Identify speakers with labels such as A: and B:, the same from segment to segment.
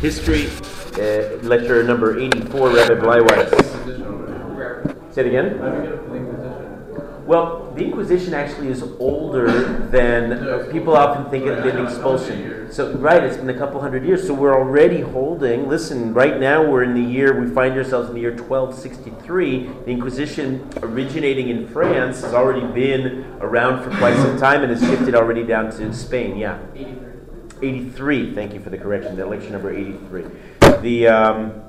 A: History, uh, lecture number 84, Rabbi Bleiweiss. Say it again? Well, the Inquisition actually is older than people often think of the expulsion. So, right, it's been a couple hundred years. So we're already holding. Listen, right now we're in the year we find ourselves in the year 1263. The Inquisition, originating in France, has already been around for quite some time and has shifted already down to Spain. Yeah. 83. Thank you for the correction. The lecture number 83. The. Um,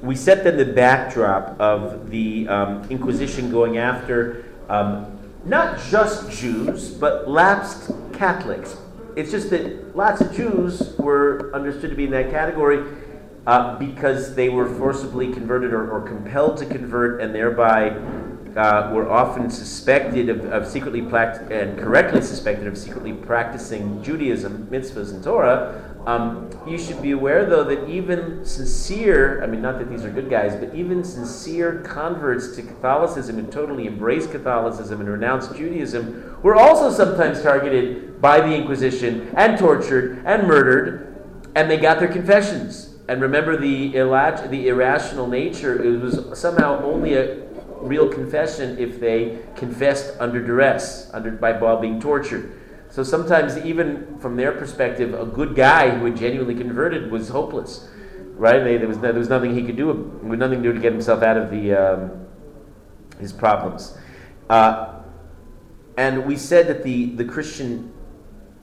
A: we set then the backdrop of the um, Inquisition going after um, not just Jews, but lapsed Catholics. It's just that lots of Jews were understood to be in that category uh, because they were forcibly converted or, or, compelled to convert and thereby uh, were often suspected of, of secretly and correctly suspected of secretly practicing Judaism, mitzvahs, and Torah. Um, you should be aware, though, that even sincere, I mean, not that these are good guys, but even sincere converts to Catholicism and totally embrace Catholicism and renounce Judaism were also sometimes targeted by the Inquisition and tortured and murdered, and they got their confessions. And remember the, illag- the irrational nature, it was somehow only a real confession if they confessed under duress, under, by while being tortured. So sometimes, even from their perspective, a good guy who had genuinely converted was hopeless, right? They, there, was no, there was nothing he could do, with nothing to do to get himself out of the, um, his problems. Uh, and we said that the, the Christian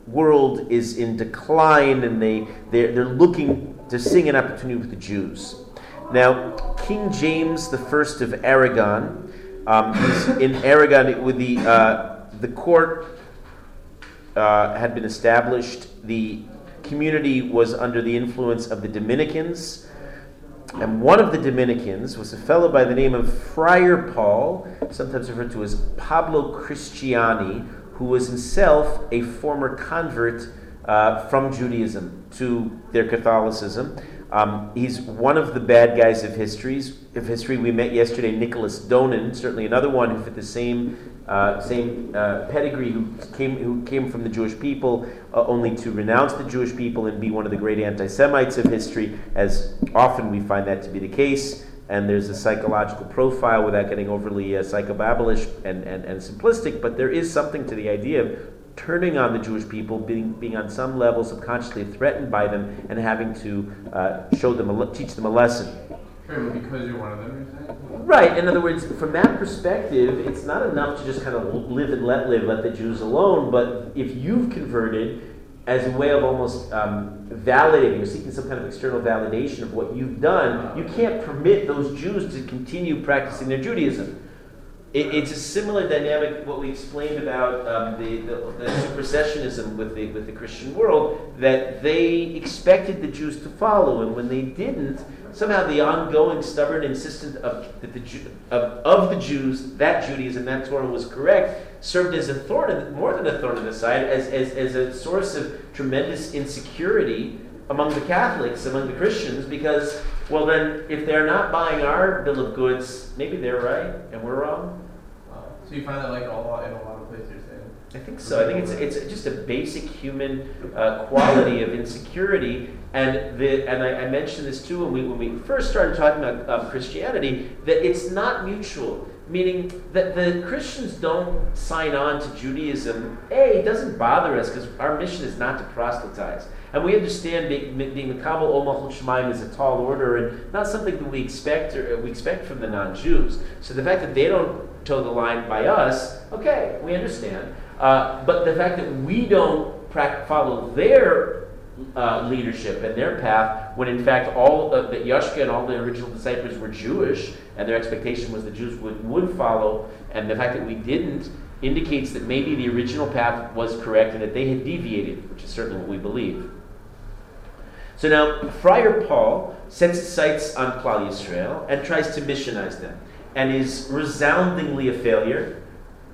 A: world is in decline and they, they're, they're looking to sing an opportunity with the Jews. Now, King James I of Aragon, um, in Aragon with the, uh, the court uh, had been established. The community was under the influence of the Dominicans. And one of the Dominicans was a fellow by the name of Friar Paul, sometimes referred to as Pablo Cristiani, who was himself a former convert uh, from Judaism to their Catholicism. Um, he's one of the bad guys of histories of history. We met yesterday Nicholas Donin, certainly another one who fit the same uh, same uh, pedigree, who came who came from the Jewish people, uh, only to renounce the Jewish people and be one of the great anti-Semites of history, as often we find that to be the case. And there's a psychological profile without getting overly uh, psychobabblish and, and, and simplistic, but there is something to the idea of turning on the Jewish people, being, being on some level subconsciously threatened by them, and having to uh, show them, a, teach them a lesson.
B: Because you're one of them, you're?
A: Right. In other words, from that perspective, it's not enough to just kind of live and let live, let the Jews alone. But if you've converted as a way of almost um, validating or seeking some kind of external validation of what you've done, you can't permit those Jews to continue practicing their Judaism. It, it's a similar dynamic what we explained about um, the, the, the supersessionism with the, with the Christian world, that they expected the Jews to follow, and when they didn't, somehow the ongoing stubborn insistence of, the, of, of the Jews, that Judaism, that Torah was correct, served as a thorn, in, more than a thorn in the side, as, as, as a source of tremendous insecurity among the Catholics, among the Christians, because, well, then, if they're not buying our bill of goods, maybe they're right and we're wrong.
B: So you find that like a lot in a lot of places. you're Saying?
A: I think so. I think it's it's just a basic human uh, quality of insecurity, and the and I, I, mentioned this too when we when we first started talking about um, Christianity that it's not mutual. Meaning that the Christians don't sign on to Judaism. A it doesn't bother us because our mission is not to proselytize, and we understand being, being Makabel Omachul Shemaim is a tall order and not something that we expect or we expect from the non-Jews. So the fact that they don't toe the line by us, okay, we understand. Uh, but the fact that we don't follow their uh, leadership and their path, when in fact all uh, that Yashka and all the original disciples were Jewish, and their expectation was the Jews would, would follow, and the fact that we didn't indicates that maybe the original path was correct and that they had deviated, which is certainly what we believe. So now, Friar Paul sets his sights on Klal Yisrael and tries to missionize them, and is resoundingly a failure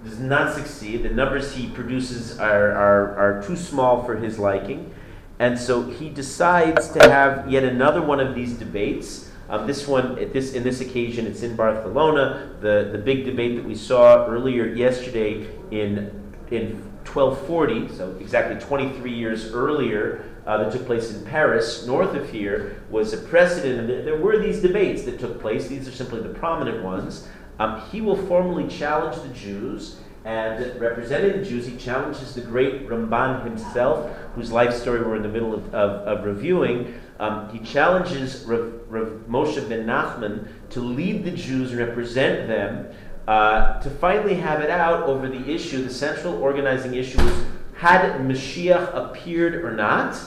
A: does not succeed. The numbers he produces are, are, are too small for his liking. And so he decides to have yet another one of these debates. Um, this one, this, in this occasion, it's in Barcelona. The, the big debate that we saw earlier yesterday in, in 1240, so exactly 23 years earlier, uh, that took place in Paris, north of here, was a precedent. And there were these debates that took place. These are simply the prominent ones. Um, he will formally challenge the Jews, and representing the Jews, he challenges the great Ramban himself, whose life story we're in the middle of, of, of reviewing. Um, he challenges Rav, Rav Moshe ben Nachman to lead the Jews and represent them, uh, to finally have it out over the issue. The central organizing issue was had Mashiach appeared or not.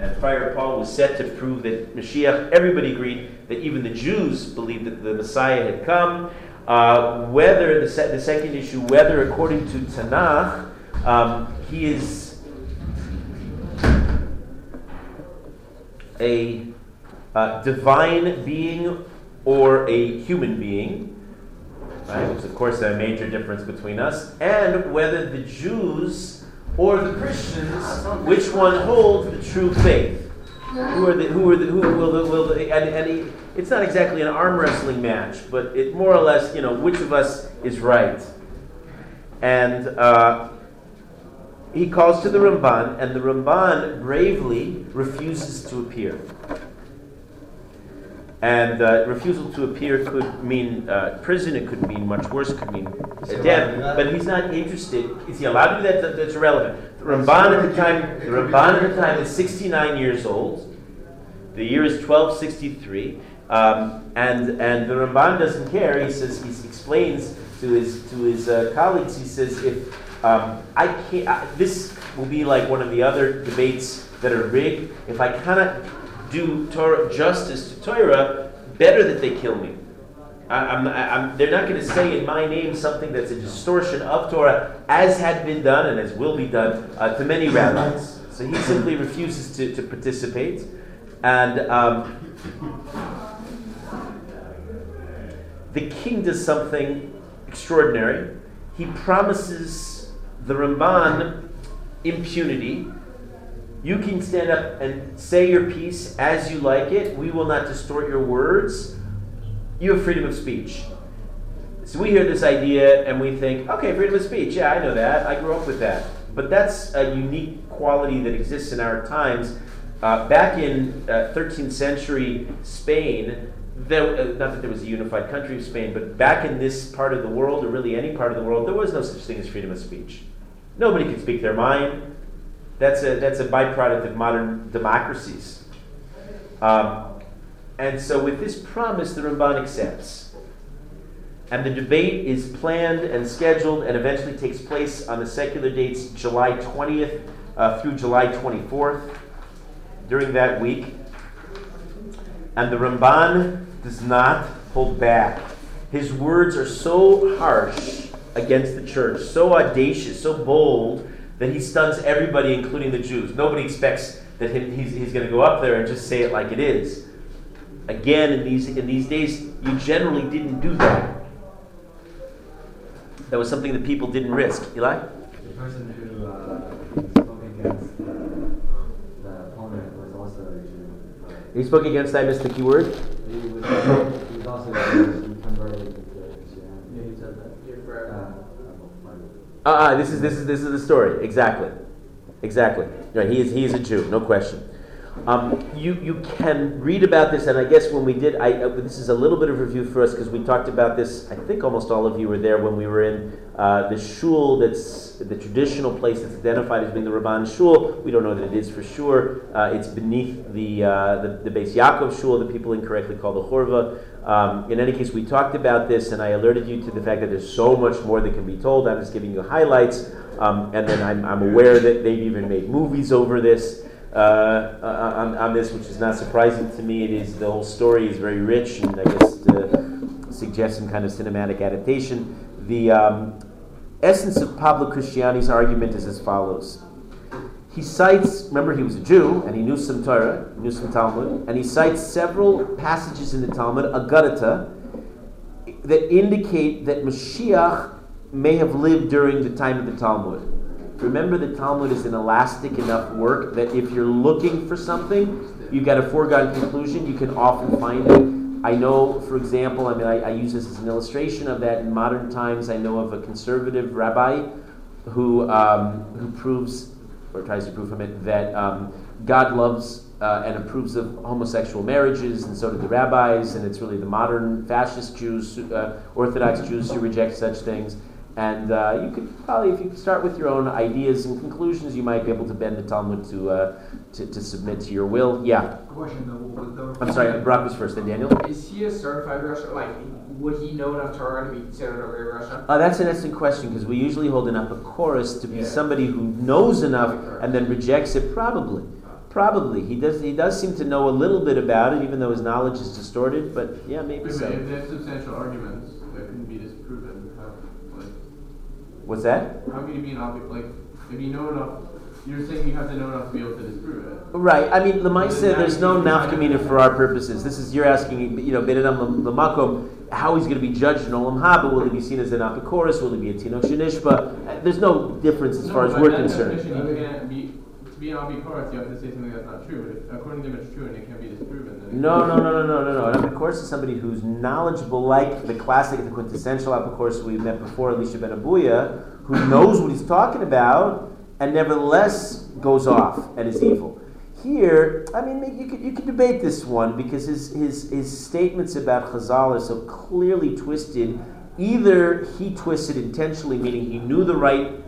A: And Friar Paul was set to prove that Mashiach, everybody agreed that even the Jews believed that the Messiah had come. Uh, whether, the, se- the second issue, whether according to Tanakh, um, he is a uh, divine being or a human being, right, which of course is a major difference between us, and whether the Jews or the Christians, which one holds the true faith. Who are the who are the who will the will the and, and he, it's not exactly an arm wrestling match, but it more or less you know which of us is right. And uh, he calls to the Ramban, and the Ramban bravely refuses to appear. And uh, refusal to appear could mean uh, prison, it could mean much worse, it could mean death. But he's not interested. Is he allowed to do that? That's irrelevant. The Ramban at the time, the Ramban at the time is 69 years old. The year is 1263. Um, and, and the Ramban doesn't care. He says, he explains to his, to his uh, colleagues, he says, if um, I can't, I, this will be like one of the other debates that are rigged. If I cannot do Torah justice to Torah, better that they kill me. I, am I'm, they're not going to say in my name something that's a distortion of Torah, as had been done and as will be done uh, to many rabbis. So he simply refuses to, to participate. And um, the king does something extraordinary. He promises the Ramban impunity you can stand up and say your piece as you like it. We will not distort your words. You have freedom of speech. So we hear this idea and we think, okay, freedom of speech. Yeah, I know that. I grew up with that. But that's a unique quality that exists in our times. Uh, back in uh, 13th century Spain, there, uh, not that there was a unified country of Spain, but back in this part of the world, or really any part of the world, there was no such thing as freedom of speech. Nobody could speak their mind. That's a, that's a byproduct of modern democracies. Um, and so, with this promise, the Ramban accepts. And the debate is planned and scheduled and eventually takes place on the secular dates July 20th uh, through July 24th during that week. And the Ramban does not hold back. His words are so harsh against the church, so audacious, so bold, that he stuns everybody, including the Jews. Nobody expects that he's, he's going to go up there and just say it like it is. Again, in these, in these days, you generally didn't do that. That was something that people didn't risk. Eli?
C: The person who uh, spoke against the, the opponent was also a Jew.
A: He spoke against, I missed the key word?
C: He was, he was also Jewish. He converted to Christianity.
B: Yeah, he said that. You're correct.
C: Uh,
A: Uh, uh, this is this is this is the story. Exactly, exactly. Right. He is he is a Jew, no question. Um, you you can read about this, and I guess when we did, I uh, this is a little bit of review for us because we talked about this. I think almost all of you were there when we were in uh, the shul. That's the traditional place that's identified as being the Ramban shul. We don't know that it is for sure. Uh, it's beneath the, uh, the the Beis Yaakov shul that people incorrectly call the Chorva. Um, in any case, we talked about this, and I alerted you to the fact that there's so much more that can be told. I'm just giving you highlights, um, and then I'm, I'm aware that they've even made movies over this. Uh, on, on, this, which is not surprising to me. It is the whole story is very rich, and I guess suggest some kind of cinematic adaptation. The um, essence of Pablo Christiani's argument is as follows. He cites, remember, he was a Jew and he knew some Torah, knew some Talmud, and he cites several passages in the Talmud, Agadata, that indicate that Mashiach may have lived during the time of the Talmud. Remember, the Talmud is an elastic enough work that if you're looking for something, you've got a foregone conclusion, you can often find it. I know, for example, I mean, I, I, use this as an illustration of that in modern times. I know of a conservative rabbi who, um, who proves or tries to prove from it, that um, God loves uh, and approves of homosexual marriages, and so do the rabbis, and it's really the modern fascist Jews, uh, Orthodox Jews who reject such things. And uh, you could probably, if you start with your own ideas and conclusions, you might be able to bend the Talmud to, uh, to, to, submit to your will. Yeah.
D: Question though,
A: I'm sorry, Brock was first, then Daniel.
B: Is he a certified Russian? Like, would he know enough Torah to be considered a real Russian?
A: Uh, that's an interesting question because we usually hold an apokorus to be yeah. somebody who knows enough and then rejects it. Probably. Probably he does. He does seem to know a little bit about it, even though his knowledge is distorted. But yeah, maybe so.
E: If they have substantial arguments that can be disproven, how, like,
A: what's that?
E: How can you be an object? Like, if you know enough, you're saying you have to know enough to be able to disprove it.
A: Right. I mean, Lamaï said there's no nafkamina for our purposes. This is you're asking, you know, Benedam Lamakom, how he's going to be judged in Olam Haba. Will he be seen as an apikorus? Will he be a tinok shenishba? There's no difference as
E: no,
A: far as we're concerned
E: be an Abikoros, you have to say something that's not true. But if, according to him, it's true and it can be disproven. Then
A: no, no, no, no, no, no, no. An Abikoros is somebody who's knowledgeable, like the classic, the quintessential Abikoros we met before, Elisha ben Abuya, who knows what he's talking about and nevertheless goes off and is evil. Here, I mean, you could, you could debate this one because his, his, his statements about Chazal are so clearly twisted. Either he twisted intentionally, meaning he knew the right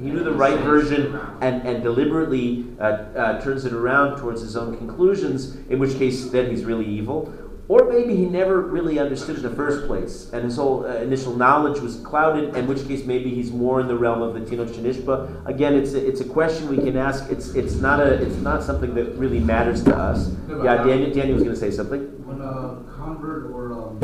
A: he knew the right version and, and deliberately uh, uh, turns it around towards his own conclusions, in which case then he's really evil. Or maybe he never really understood in the first place, and his whole uh, initial knowledge was clouded, in which case maybe he's more in the realm of the tinok shenishba. Again, it's a, it's a question we can ask. It's, it's, not a, it's not something that really matters to us. No, yeah, Daniel, Daniel was going to say something.
D: When a convert or, um,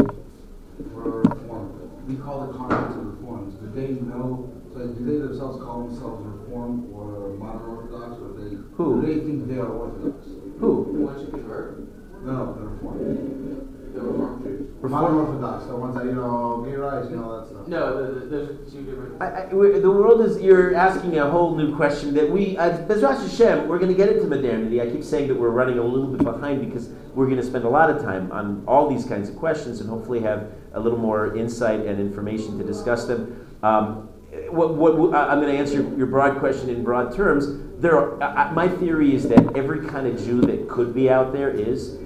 D: or reform, we call it converts or reforms, do they know so do they themselves call themselves Reform or modern Orthodox, or they
A: Who?
D: do they think they are Orthodox?
A: Who?
B: Once you convert?
D: No, no, the Reform.
B: The Reform Jews.
D: Modern Orthodox, the ones that you know, gay rights, you know that stuff.
B: No, the, the, there's two different. I, I,
A: the world is. You're asking a whole new question that we, as Bezrat Hashem, we're going to get into modernity. I keep saying that we're running a little bit behind because we're going to spend a lot of time on all these kinds of questions and hopefully have a little more insight and information to discuss them. Um, what, what, I'm going to answer your broad question in broad terms. There are, my theory is that every kind of Jew that could be out there is.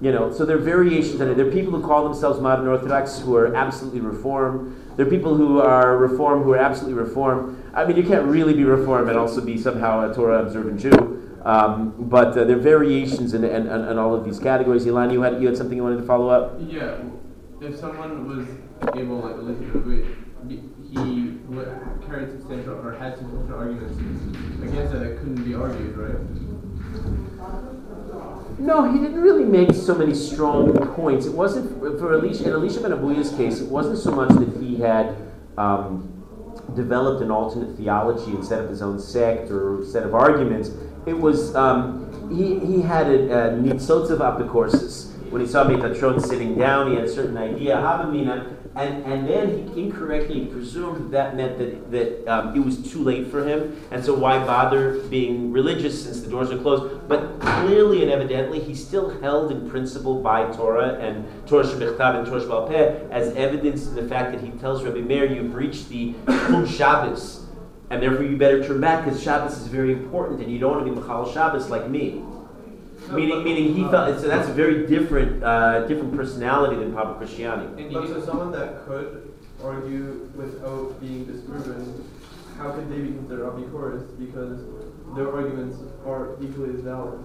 A: You know, so there are variations on it. There are people who call themselves modern Orthodox who are absolutely reform. There are people who are reform who are absolutely reform. I mean, you can't really be reform and also be somehow a Torah observant Jew. Um, but uh, there are variations in, in, in, in, all of these categories. Ilan, you had you had something you wanted to follow up?
E: Yeah, if someone was able, like, listen to he carried substantial or had substantial arguments against that that couldn't be argued, right?
A: No, he didn't really make so many strong points. It wasn't for Elisha in Elisha ben Abuya's case. It wasn't so much that he had um, developed an alternate theology set up his own sect or set of arguments. It was um, he, he had a, a nitzotzav apikorsis. When he saw Metatron sitting down, he had a certain idea. And, and then he incorrectly presumed that meant that, that um, it was too late for him, and so why bother being religious since the doors are closed? But clearly and evidently, he still held in principle by Torah and Torah Shebechtav and Torah Shebal as evidence in the fact that he tells Rabbi Meir, "You've breached the Chum Shabbos, and therefore you better turn back because Shabbos is very important, and you don't want to be Machal Shabbos like me meaning, meaning he felt so that's a very different, uh, different personality than Papa Christiani.
E: But so someone that could argue without being disproven, how could they be considered abikoris? Because their arguments are equally as valid.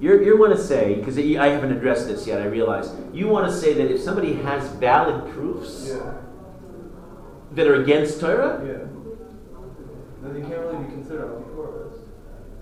A: You're, you want to say, because I haven't addressed this yet, I realize, you want to say that if somebody has valid proofs
E: yeah.
A: that are against Torah,
E: yeah. then they can't really be considered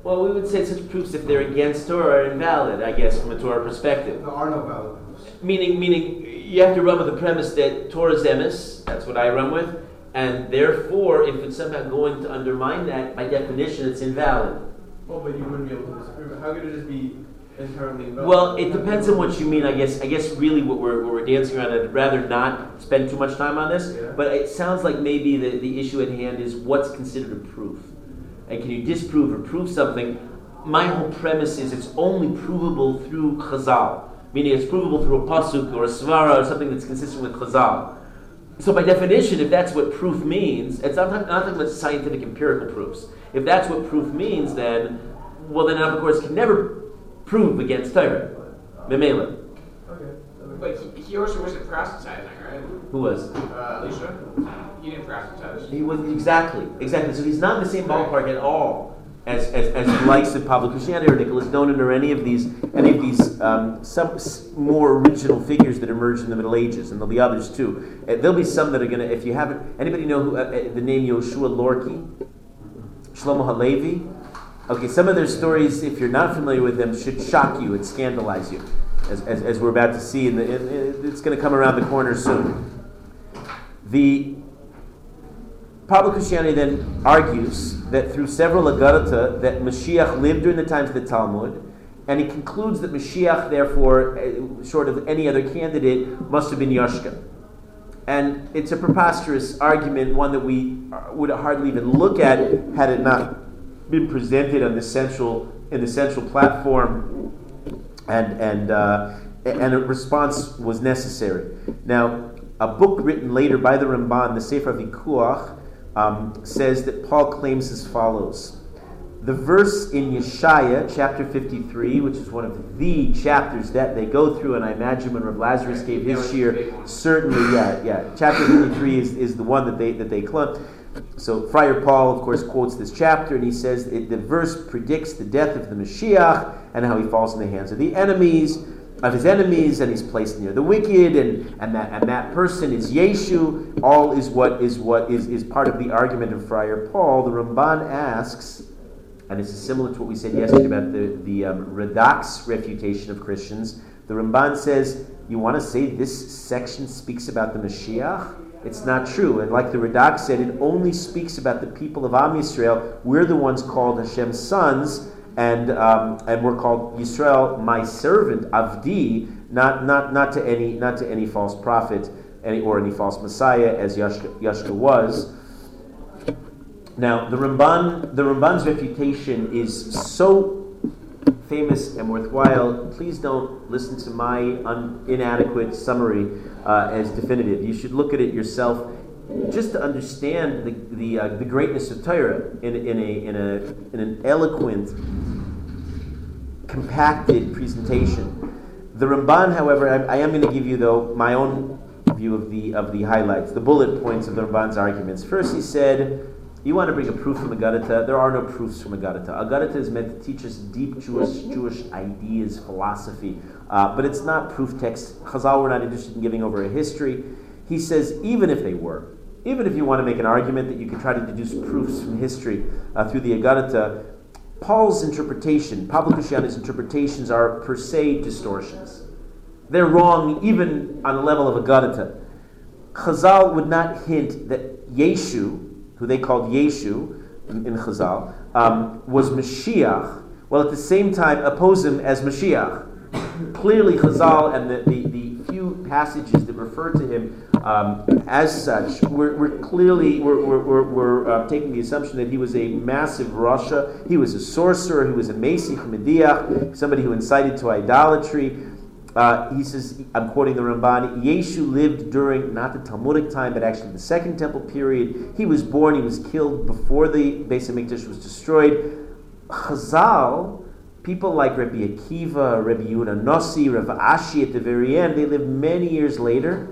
A: well, we would say such proofs, if they're against Torah, are invalid, I guess, from a Torah perspective.
D: There are no valid proofs.
A: Meaning, meaning you have to run with the premise that Torah is emes, that's what I run with, and therefore, if it's somehow going to undermine that, by definition, it's invalid.
E: Well, but you wouldn't be able to disprove it. How could it just be entirely invalid?
A: Well, it depends on what you mean. I guess. I guess really what we're, what we're dancing around. I'd rather not spend too much time on this.
E: Yeah.
A: But it sounds like maybe the, the issue at hand is what's considered a proof and can you disprove or prove something? My whole premise is it's only provable through Chazal, meaning it's provable through a pasuk or a svara or something that's consistent with Chazal. so by definition, if that's what proof means, it's not, not talking about scientific empirical proofs. If that's what proof means, then, well, then of course can never prove against Torah. Memela.
B: But he, he also wasn't proselytizing, right?
A: Who was?
B: Uh, Elisha? He didn't proselytize.
A: He was exactly, exactly. So he's not in the same ballpark at all as, as, as the likes of Pablo Christiani or Nicholas Donin or any of these any of these um, some more original figures that emerged in the Middle Ages, and there'll be others too. Uh, there'll be some that are gonna. If you haven't, anybody know who uh, uh, the name Yoshua Lorky, Shlomo Halevi? Okay, some of their stories, if you're not familiar with them, should shock you and scandalize you, as, as, as we're about to see. And it's going to come around the corner soon. The Pablo Christiani then argues that through several agadata that Mashiach lived during the times of the Talmud, and he concludes that Mashiach, therefore, uh, short of any other candidate, must have been Yashka. And it's a preposterous argument, one that we uh, would hardly even look at had it not been presented on the central in the central platform, and and uh, and a response was necessary. Now, a book written later by the Ramban, the Sefer Vikuach, um, says that Paul claims as follows. The verse in Yeshaya, chapter 53, which is one of the chapters that they go through, and I imagine when Rav Lazarus gave his shiur, certainly, yeah, yeah. Chapter 53 is, is the one that they, that they clump. So Friar Paul, of course, quotes this chapter, and he says it, the verse predicts the death of the Mashiach and how he falls in the hands of the enemies of his enemies, and he's placed near the wicked, and, and that and that person is Yeshu. All is what is what is, is part of the argument of Friar Paul. The Ramban asks, and this is similar to what we said yesterday about the the um, refutation of Christians. The Ramban says, you want to say this section speaks about the Mashiach? It's not true. And like the Radak said, it only speaks about the people of Am Yisrael. We're the ones called Hashem's sons, and um, and we're called Yisrael, my servant, Avdi, not not not to any not to any false prophet, any or any false Messiah, as Yashka, Yashka was. Now the Ramban, the Ramban's reputation is so famous and worthwhile. Please don't listen to my un, inadequate summary uh, as definitive. You should look at it yourself just to understand the, the, uh, the greatness of Torah in, in, a, in, a, in an eloquent, compacted presentation. The Ramban, however, I, I am going to give you, though, my own view of the, of the highlights, the bullet points of the Ramban's arguments. First, he said, you want to bring a proof from Agadata? There are no proofs from Agadata. Agadata is meant to teach us deep Jewish Jewish ideas, philosophy, uh, but it's not proof text. Chazal were not interested in giving over a history. He says even if they were, even if you want to make an argument that you could try to deduce proofs from history uh, through the Agadata, Paul's interpretation, Pablo Christiani's interpretations are per se distortions. They're wrong even on the level of Agadata. Chazal would not hint that Yeshu, who they called Yeshu in, in Chazal, um, was Mashiach, while at the same time oppose him as Mashiach. Clearly, Chazal and the, the, the, few passages that refer to him um, as such we're clearly were, were, were uh, taking the assumption that he was a massive Russia. he was a sorcerer, he was a Mesich Mediach, somebody who incited to idolatry. Uh, he says, I'm quoting the Ramban, Yeshu lived during not the Talmudic time, but actually the Second Temple period. He was born, he was killed before the Beis Hamikdash was destroyed. Chazal, people like Rabbi Akiva, Rabbi Yehuda Nossi, Rav Ashi at the very end, they lived many years later.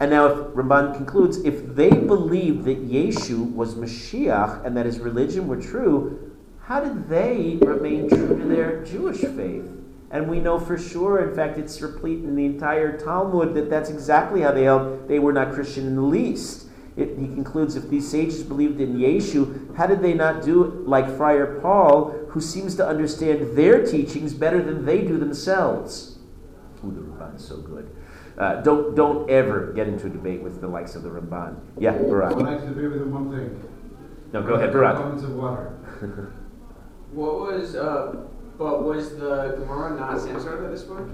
A: And now, if Ramban concludes, if they believed that Yeshu was Mashiach and that his religion were true, how did they remain true to their Jewish faith? And we know for sure, in fact, it's replete in the entire Talmud that that's exactly how they held. They were not Christian in the least. It, he concludes if these sages believed in Yeshu, how did they not do it like Friar Paul, who seems to understand their teachings better than they do themselves? Ooh, the Ramban is so good. Uh, don't don't ever get into a debate with the likes of the Ramban. Yeah, Barak.
D: I'd like to agree with him one thing.
A: No, go ahead, Barak.
D: Abundance of water.
B: What was, uh, but was the Gemara not censored at this point?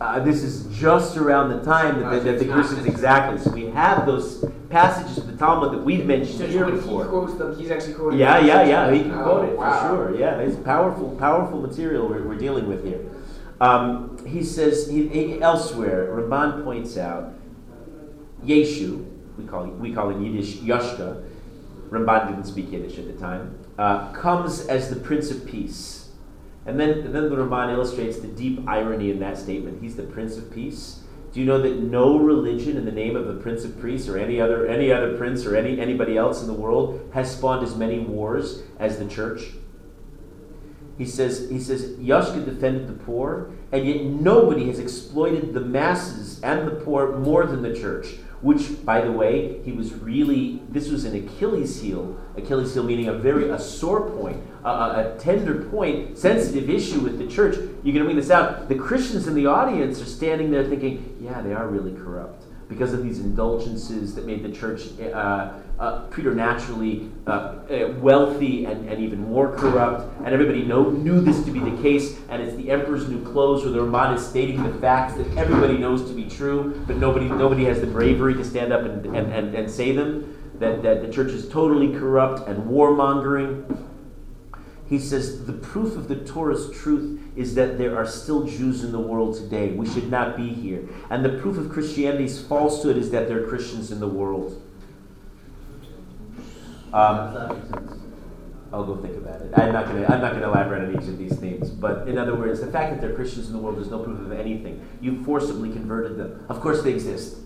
A: Uh, this is just around the time that, that, that the Christians exactly. So we have those passages of the Talmud that we've mentioned
B: So
A: here
B: when he quotes them, he's actually quoting.
A: Yeah,
B: them.
A: yeah, yeah. He can
B: Oh,
A: quote it
B: wow.
A: for sure. Yeah, it's powerful, powerful material we're, we're dealing with here. Um, he says he, he- elsewhere. Ramban points out Yeshu, we call, we call in Yiddish Yoshka, Ramban didn't speak Yiddish at the time, uh, comes as the Prince of Peace. And then, then the Ramban illustrates the deep irony in that statement. He's the Prince of Peace. Do you know that no religion in the name of the Prince of Priests or any other any other prince or any anybody else in the world has spawned as many wars as the church? He says he says Yashka defended the poor, and yet nobody has exploited the masses and the poor more than the church which, by the way, he was really, this was an Achilles heel. Achilles heel meaning a very, a sore point, a, a, tender point, sensitive issue with the church. You're going to bring this out. The Christians in the audience are standing there thinking, yeah, they are really corrupt because of these indulgences that made the church uh, uh, preternaturally uh, uh, wealthy and, and even more corrupt. And everybody know, knew this to be the case. And it's the emperor's new clothes where the Ramban is stating the facts that everybody knows to be true, but nobody, nobody has the bravery to stand up and, and, and, and say them. That, that the church is totally corrupt and warmongering. He says the proof of the Torah's truth is that there are still Jews in the world today. We should not be here. And the proof of Christianity's falsehood is that there are Christians in the world. Um, I'll go think about it. I'm not going to. I'm not going to elaborate on each of these things. But in other words, the fact that there are Christians in the world is no proof of anything. You forcibly converted them. Of course, they exist.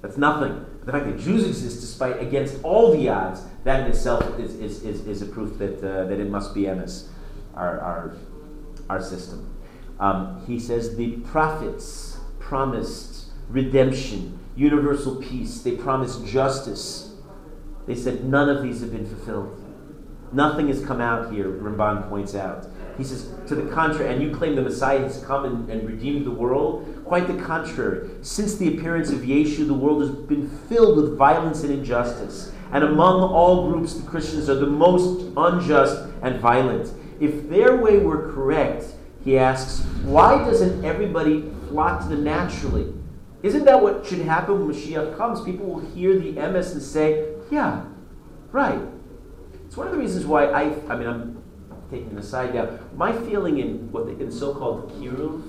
A: That's nothing. The fact that Jews exist despite against all the odds, that in itself is, is, is, is a proof that, uh, that it must be emes, our, our, our system. Um, he says the prophets promised redemption, universal peace. They promised justice. They said none of these have been fulfilled. Nothing has come out here, Ramban points out. He says, to the contrary, and you claim the Messiah has come and, and, redeemed the world? Quite the contrary. Since the appearance of Yeshu, the world has been filled with violence and injustice. And among all groups, the Christians are the most unjust and violent. If their way were correct, he asks, why doesn't everybody flock to them naturally? Isn't that what should happen when Mashiach comes? People will hear the emes and say, yeah, right. It's one of the reasons why I, I mean, I'm taking an aside now. My feeling in what in so-called kiruv,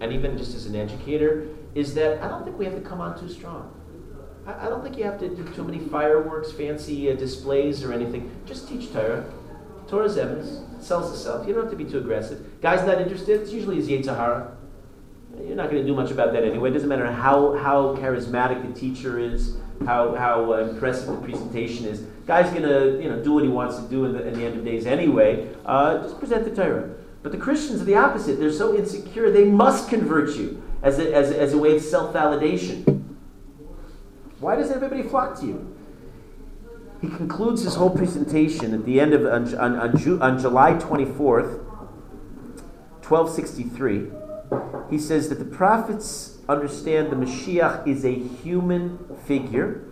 A: and even just as an educator, is that I don't think we have to come on too strong. I, I don't think you have to do too many fireworks, fancy uh, displays, or anything. Just teach Torah. Torah's emes sells itself. You don't have to be too aggressive. Guy's not interested. It's usually his. You're not going to do much about that anyway. It doesn't matter how, how charismatic the teacher is, how, how uh, impressive the presentation is. Guy's going to you know, do what he wants to do in the, in the end of days anyway. Uh, just present the Torah. But the Christians are the opposite. They're so insecure, they must convert you as a, as as a way of self validation. Why does everybody flock to you? He concludes his whole presentation at the end of on, on, on, on July 24th, 1263. He says that the prophets understand the Mashiach is a human figure.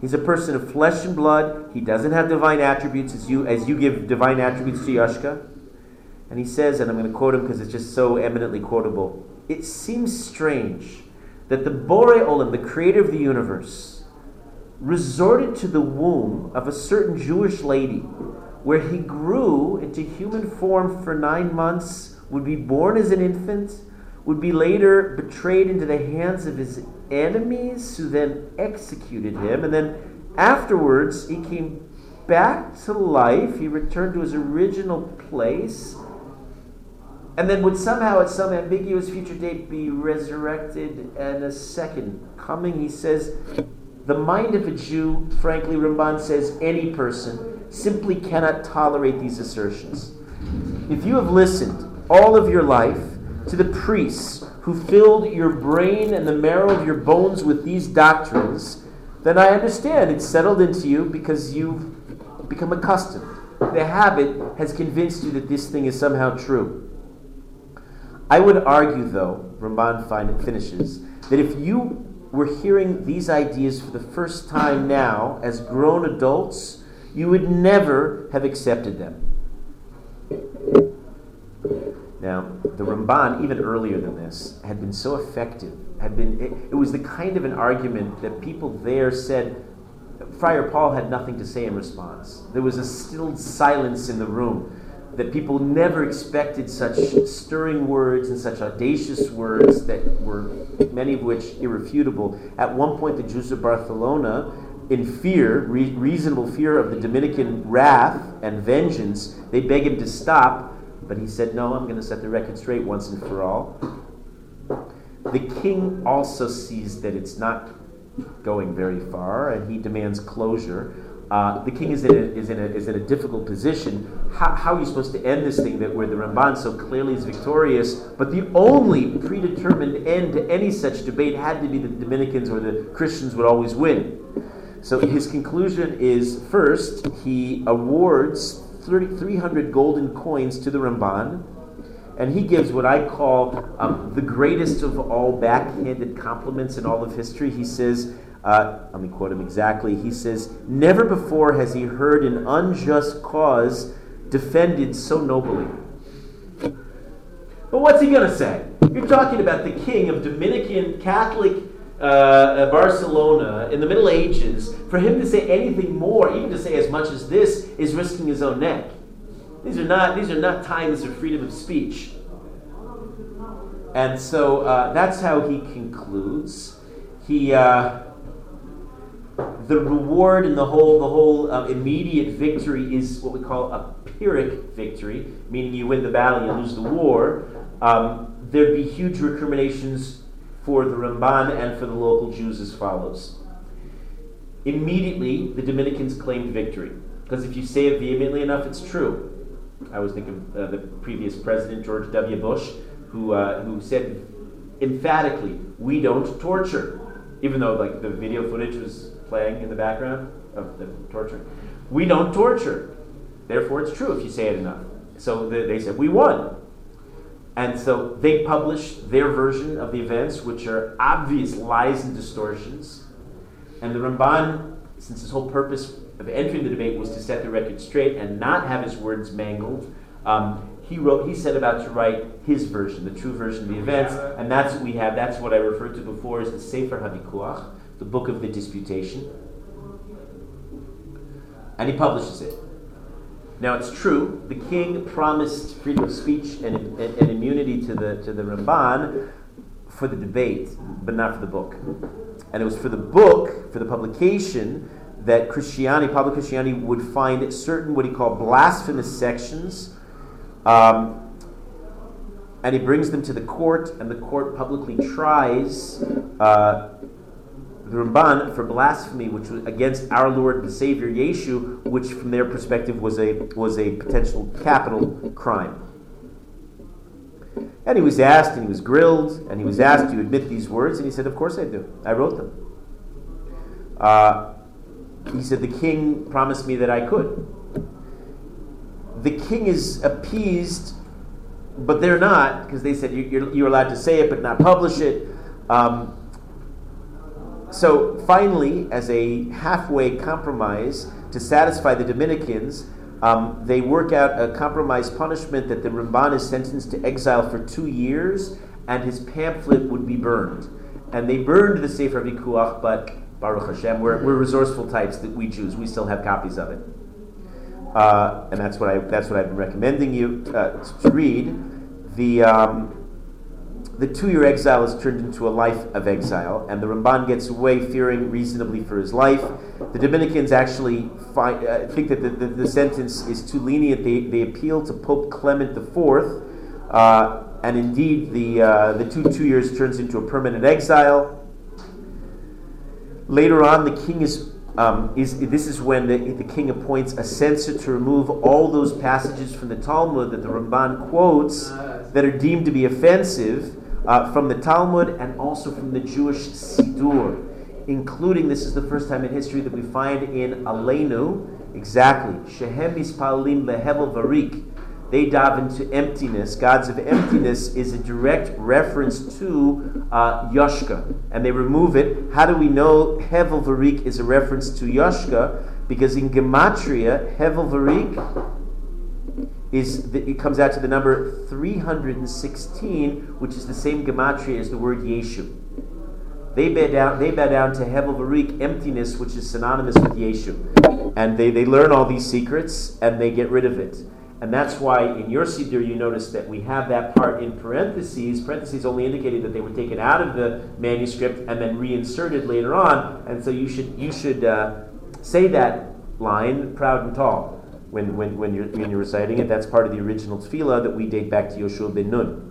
A: He's a person of flesh and blood. He doesn't have divine attributes as you as you give divine attributes to Yashka. And he says, and I'm going to quote him because it's just so eminently quotable. It seems strange that the Bore Olam, the creator of the universe, resorted to the womb of a certain Jewish lady where he grew into human form for nine months, would be born as an infant, would be later betrayed into the hands of his enemies, who then executed him. And then afterwards, he came back to life. He returned to his original place. And then would somehow, at some ambiguous future date, be resurrected and a second coming. He says, the mind of a Jew, frankly, Ramban says, any person, simply cannot tolerate these assertions. If you have listened all of your life to the priests who filled your brain and the marrow of your bones with these doctrines, then I understand it's settled into you because you've become accustomed. The habit has convinced you that this thing is somehow true. I would argue, though, Ramban finishes, that if you were hearing these ideas for the first time now as grown adults, you would never have accepted them. Now, the Ramban, even earlier than this, had been so effective. Had been it, it, was the kind of an argument that people there said. Friar Paul had nothing to say in response. There was a stilled silence in the room that people never expected such stirring words and such audacious words that were many of which irrefutable. At one point, the Jews of Barcelona in fear, re- reasonable fear of the Dominican wrath and vengeance, they beg him to stop, but he said, No, I'm going to set the record straight once and for all. The king also sees that it's not going very far, and he demands closure. Uh, the king is in, a, is, in a, is in a difficult position. How, how are you supposed to end this thing that where the Ramban so clearly is victorious? But the only predetermined end to any such debate had to be that the Dominicans or the Christians would always win. So his conclusion is first, he awards 30, 300 golden coins to the Ramban, and he gives what I call um, the greatest of all backhanded compliments in all of history. He says, uh, let me quote him exactly. He says, Never before has he heard an unjust cause defended so nobly. But what's he going to say? You're talking about the king of Dominican Catholic uh, uh, Barcelona in the Middle Ages, for him to say anything more, even to say as much as this, is risking his own neck. These are not, these are not times of freedom of speech. And so uh, that's how he concludes. He, uh, the reward and the whole, the whole uh, immediate victory is what we call a Pyrrhic victory, meaning you win the battle, you lose the war. Um, there'd be huge recriminations for the Ramban and for the local Jews as follows. Immediately, the Dominicans claimed victory. Because if you say it vehemently enough, it's true. I was thinking of uh, the previous president, George W. Bush, who, uh, who said emphatically, we don't torture. Even though like the video footage was playing in the background of the torture. We don't torture. Therefore, it's true if you say it enough. So the, they said, we won. And so they publish their version of the events, which are obvious lies and distortions. And the Ramban, since his whole purpose of entering the debate was to set the record straight and not have his words mangled, um, he wrote. He set about to write his version, the true version of the events, and that's what we have. That's what I referred to before as the Sefer Havikuach, the book of the disputation. And he publishes it. Now it's true, the king promised freedom of speech and, and, and, immunity to the, to the Ramban for the debate, but not for the book. And it was for the book, for the publication, that Christiani, Pablo Christiani, would find certain what he called blasphemous sections. Um, and he brings them to the court, and the court publicly tries uh, the Ramban for blasphemy, which was against our Lord and Savior Yeshu, which from their perspective was a was a potential capital crime. And he was asked, and he was grilled, and he was asked, "Do you admit these words?" And he said, "Of course I do. I wrote them." Uh, he said, "The king promised me that I could." The king is appeased, but they're not because they said you're, you're, allowed to say it but not publish it. Um, so finally, as a halfway compromise to satisfy the Dominicans, um, they work out a compromise punishment that the Ramban is sentenced to exile for two years, and his pamphlet would be burned. And they burned the Sefer Vikuach, but Baruch Hashem, we're, we're resourceful types that we Jews. We still have copies of it, uh, and that's what I that's what I've been recommending you uh, to read. The um, the two year exile is turned into a life of exile, and the Ramban gets away fearing reasonably for his life. The Dominicans actually find, uh, think that the, the, the, sentence is too lenient. They, they appeal to Pope Clement IV, uh, and indeed, the, uh, the two, two years turns into a permanent exile. Later on, the king is um, is this is when the, the, king appoints a censor to remove all those passages from the Talmud that the Ramban quotes that are deemed to be offensive uh, from the Talmud and also from the Jewish Siddur, including this is the first time in history that we find in Aleinu exactly Shehem Mispalim Lehevel Varik. They dive into emptiness. Gods of emptiness is a direct reference to uh, Yoshka, and they remove it. How do we know Hevel Varik is a reference to Yoshka? Because in Gematria, Hevel Varik is the, it comes out to the number 316, which is the same gematria as the word Yeshu. They bow down, they bow down to Hevel Varik, emptiness, which is synonymous with Yeshu. And they, they learn all these secrets and they get rid of it. And that's why in your Siddur you notice that we have that part in parentheses. Parentheses only indicated that they were taken out of the manuscript and then reinserted later on. And so you should, you should uh, say that line proud and tall when, when, when, you're, when you're reciting it. That's part of the original tefillah that we date back to Yoshua ben Nun.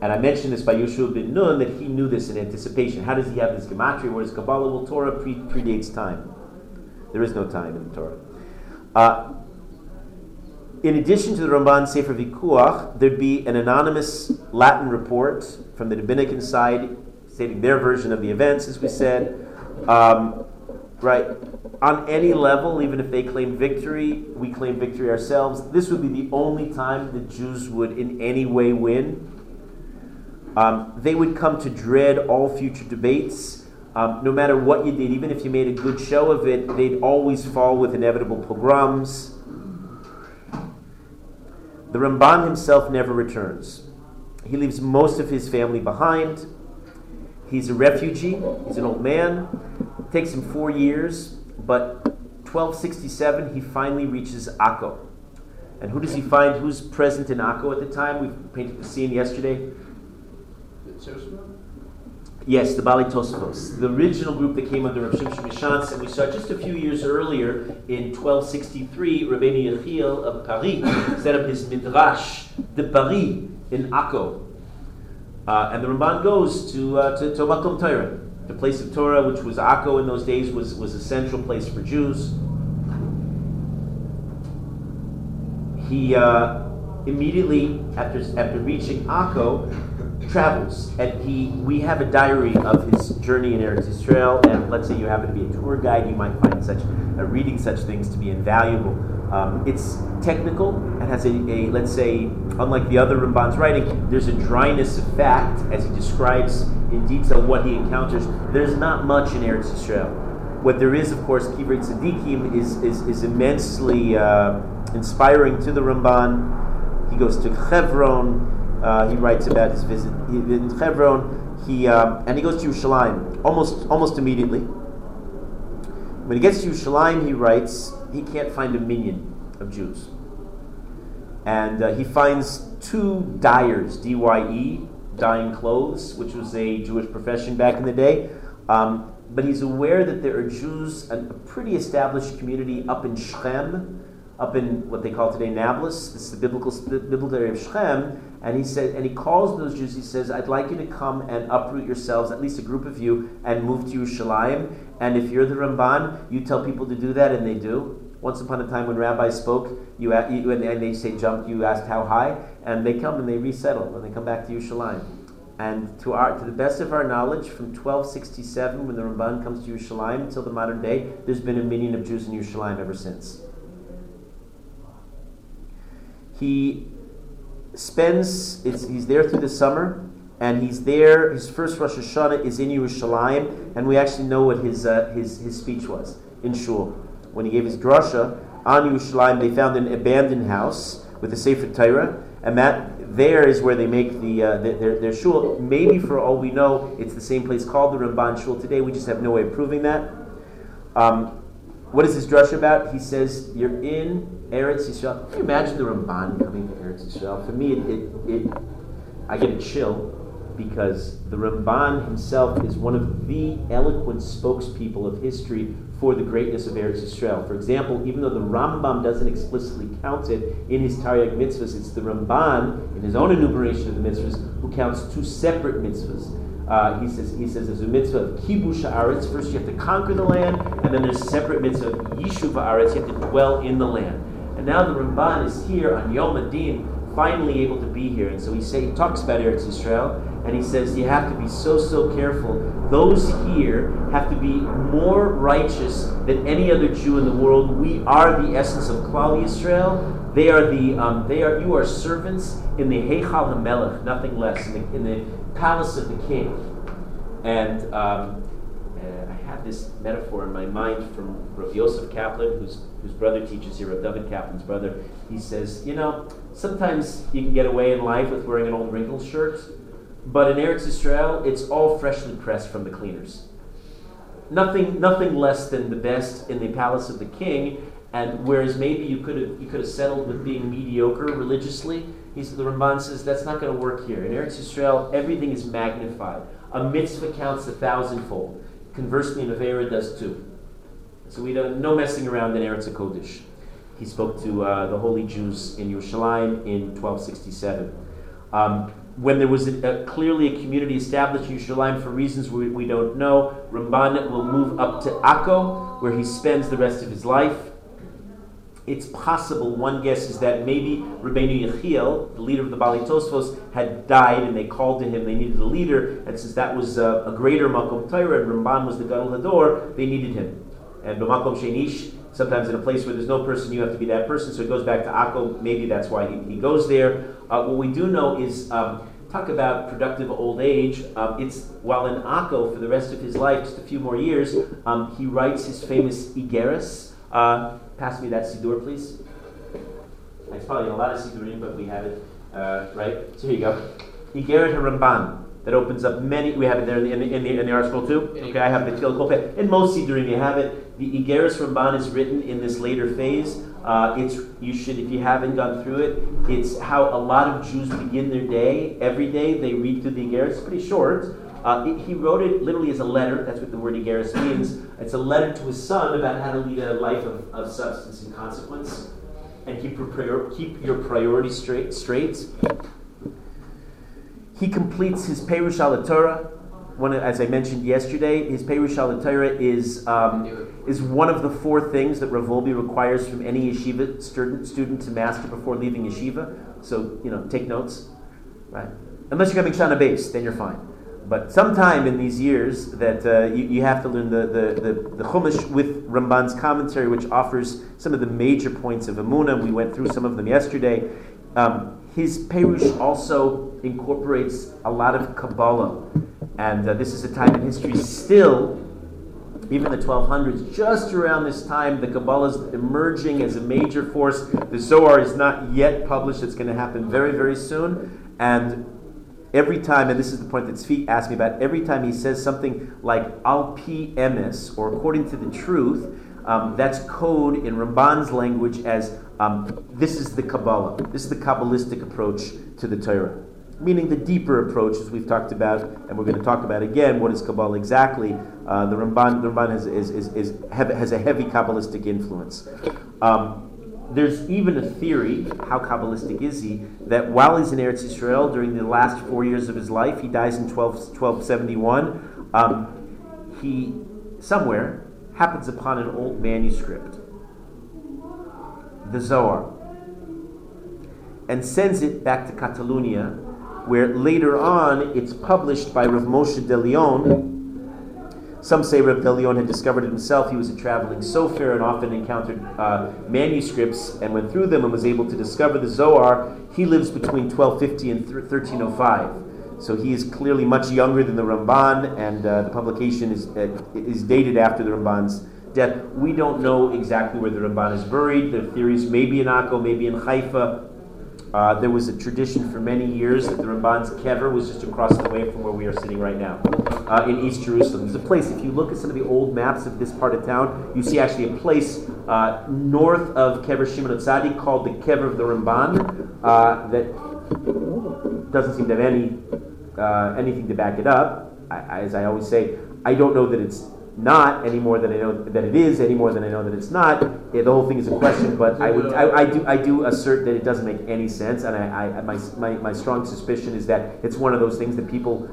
A: And I mentioned this by Yoshua ben Nun that he knew this in anticipation. How does he have this gematria? Whereas Kabbalah, well, Torah pre- predates time. There is no time in the Torah. Uh, in addition to the Ramban Sefer Vikuach, there'd be an anonymous Latin report from the Dominican side stating their version of the events, as we said. Um, right? On any level, even if they claim victory, we claim victory ourselves. This would be the only time the Jews would in any way win. Um, they would come to dread all future debates. Um, no matter what you did, even if you made a good show of it, they'd always fall with inevitable pogroms. The Ramban himself never returns. He leaves most of his family behind. He's a refugee, he's an old man. It takes him four years, but 1267 he finally reaches Akko. And who does he find? Who's present in Akko at the time? We painted the scene yesterday. Yes, the Bali Tosfos, the original group that came under Rav Shimshon Mishans, and we saw just a few years earlier in 1263, Rabbeinu Yechiel of Paris set up his Midrash de Paris in Akko. Uh, and the Ramban goes to, uh, to, to Makom Torah, the place of Torah, which was Akko in those days, was, was a central place for Jews. He uh, immediately, after, after reaching Akko, travels, and he we have a diary of his journey in Eretz Israel. And let's say you happen to be a tour guide, you might find such uh, reading such things to be invaluable. Um, it's technical and has a, a, let's say, unlike the other Ramban's writing, there's a dryness of fact as he describes in detail what he encounters. There's not much in Eretz Israel. What there is, of course, Kivrei Tzadikim is, is, is immensely uh, inspiring to the Ramban. He goes to Hebron, uh, he writes about his visit in Hebron. He um, and he goes to Yerushalayim almost almost immediately. When he gets to Yerushalayim, he writes he can't find a minyan of Jews, and uh, he finds two dyers, D-Y-E, dyeing clothes, which was a Jewish profession back in the day. Um, but he's aware that there are Jews, a, a pretty established community up in Shechem, up in what they call today Nablus. This is the biblical, the biblical area of Shechem. And he said, and he calls those Jews. He says, "I'd like you to come and uproot yourselves, at least a group of you, and move to Yerushalayim. And if you're the Ramban, you tell people to do that, and they do. Once upon a time, when rabbis spoke, you, you and they say jump, you asked how high, and they come and they resettle, and they come back to Yerushalayim. And to our, to the best of our knowledge, from 1267, when the Ramban comes to Yerushalayim, until the modern day, there's been a minyan of Jews in Yerushalayim ever since. He spends, he's there through the summer, and he's there. His first Rosh Hashanah is in Yerushalayim, and we actually know what his, uh, his, his speech was in Shul. When he gave his drasha on Yerushalayim, they found an abandoned house with a Sefer Torah, and that there is where they make the, uh, the, their, their shul. Maybe for all we know, it's the same place called the Ramban Shul today. We just have no way of proving that. Um, what is this drush about? He says, You're in Eretz Yisrael. Can you imagine the Ramban coming to Eretz Yisrael? For me, it, it, it, I get a chill because the Ramban himself is one of the eloquent spokespeople of history for the greatness of Eretz Yisrael. For example, even though the Rambam doesn't explicitly count it in his Taryag mitzvahs, it's the Ramban, in his own enumeration of the mitzvahs, who counts two separate mitzvahs. Uh, he says he says there's a mitzvah of kibush haaretz. First, you have to conquer the land, and then there's a separate mitzvah of yishuv haaretz. You have to dwell in the land. And now the Ramban is here on Yom Adin, finally able to be here. And so he say he talks about Eretz Yisrael, and he says you have to be so so careful. Those here have to be more righteous than any other Jew in the world. We are the essence of Klal Yisrael. They are the um, they are you are servants in the Heichal Hamelech, nothing less in the, in the palace of the king. And um, uh, I have this metaphor in my mind from Rav Yosef Kaplan, whose, whose brother teaches here, Rav David Kaplan's brother. He says, you know, sometimes you can get away in life with wearing an old wrinkled shirt, but in Eretz Israel, it's all freshly pressed from the cleaners. Nothing, nothing less than the best in the palace of the king, And whereas maybe you could have you could have settled with being mediocre religiously, he's, the Ramban says that's not going to work here. In Eretz Yisrael, everything is magnified. A mitzvah counts a thousandfold. Conversely, an Avera does too. So we don't no messing around in Eretz Kodesh. He spoke to uh, the holy Jews in Yerushalayim in 1267. Um, when there was a, a, clearly a community established in Yerushalayim for reasons we, we don't know, Ramban will move up to Akko, where he spends the rest of his life. It's possible, one guess is that maybe Rabbeinu Yechiel, the leader of the Bali Tosfos, had died and they called to him, they needed a leader, and since that was a, a greater Makom Torah and Ramban was the Gadol Hador, they needed him. And B'makom Shenish, sometimes in a place where there's no person, you have to be that person, so it goes back to Akko, maybe that's why he, he goes there. Uh, what we do know is, um, talk about productive old age. Um, it's while in Akko for the rest of his life, just a few more years, um, he writes his famous Igeris. Uh, Pass me that Siddur, please. It's probably in a lot of Siddurim, but we have it, uh, right? So here you go. Igeret Ramban. That opens up many. We have it there in the, in the, in the, in the article too. Okay, I have the Til Kolpeh. In most Siddurim, you have it. The Igeris Ramban is written in this later phase. Uh, it's you should if you haven't gone through it. It's how a lot of Jews begin their day. Every day they read through the Igeris. It's pretty short. Uh, it, he wrote it literally as a letter. That's what the word Igeris means. It's a letter to his son about how to lead a life of, of substance and consequence, and keep your, prior, keep your priorities straight. straight. He completes his Perush Torah. One, as I mentioned yesterday, his Perush al is um, is one of the four things that Rav Wolbe requires from any yeshiva student, student to master before leaving yeshiva. So you know, take notes, right? Unless you're coming Shana base, then you're fine but sometime in these years that uh, you, you, have to learn the, the, the, the, Chumash with Ramban's commentary, which offers some of the major points of Emunah. We went through some of them yesterday. Um, his Perush also incorporates a lot of Kabbalah. And uh, this is a time in history still, even the 1200s, just around this time, the Kabbalah is emerging as a major force. The Zohar is not yet published, it's going to happen very, very soon. And every time, and this is the point that Tzvi asked me about, every time he says something like al pi emes, or according to the truth, um, that's code in Ramban's language as um, this is the Kabbalah. This is the Kabbalistic approach to the Torah. Meaning the deeper approach, as we've talked about, and we're going to talk about again, what is Kabbalah exactly? Uh, the Ramban, the Ramban has, is, is, is, has a heavy Kabbalistic influence. Um, there's even a theory, how Kabbalistic is he, that while he's in Eretz Israel during the last four years of his life, he dies in 12, 1271, um, he somewhere happens upon an old manuscript, the Zohar, and sends it back to Catalonia, where later on it's published by Rav Moshe de Leon some say Rav de Leon had discovered it himself. He was a traveling sofer and often encountered uh, manuscripts and went through them and was able to discover the Zohar. He lives between 1250 and 1305. So he is clearly much younger than the Ramban, and uh, the publication is, uh, is dated after the Ramban's death. We don't know exactly where the Ramban is buried. The theories maybe in Akko, maybe in Haifa. Uh, there was a tradition for many years that the Ramban's kever was just across the way from where we are sitting right now, uh, in East Jerusalem. There's a place, if you look at some of the old maps of this part of town, you see actually a place uh, north of Kever Shimon Tzaddik called the Kever of the Ramban uh, that doesn't seem to have any uh, anything to back it up. I, as I always say, I don't know that it's not any more than I know that it is, any more than I know that it's not. Yeah, the whole thing is a question, but I would, I, I, do, I do assert that it doesn't make any sense, and I, I my, my, my strong suspicion is that it's one of those things that people.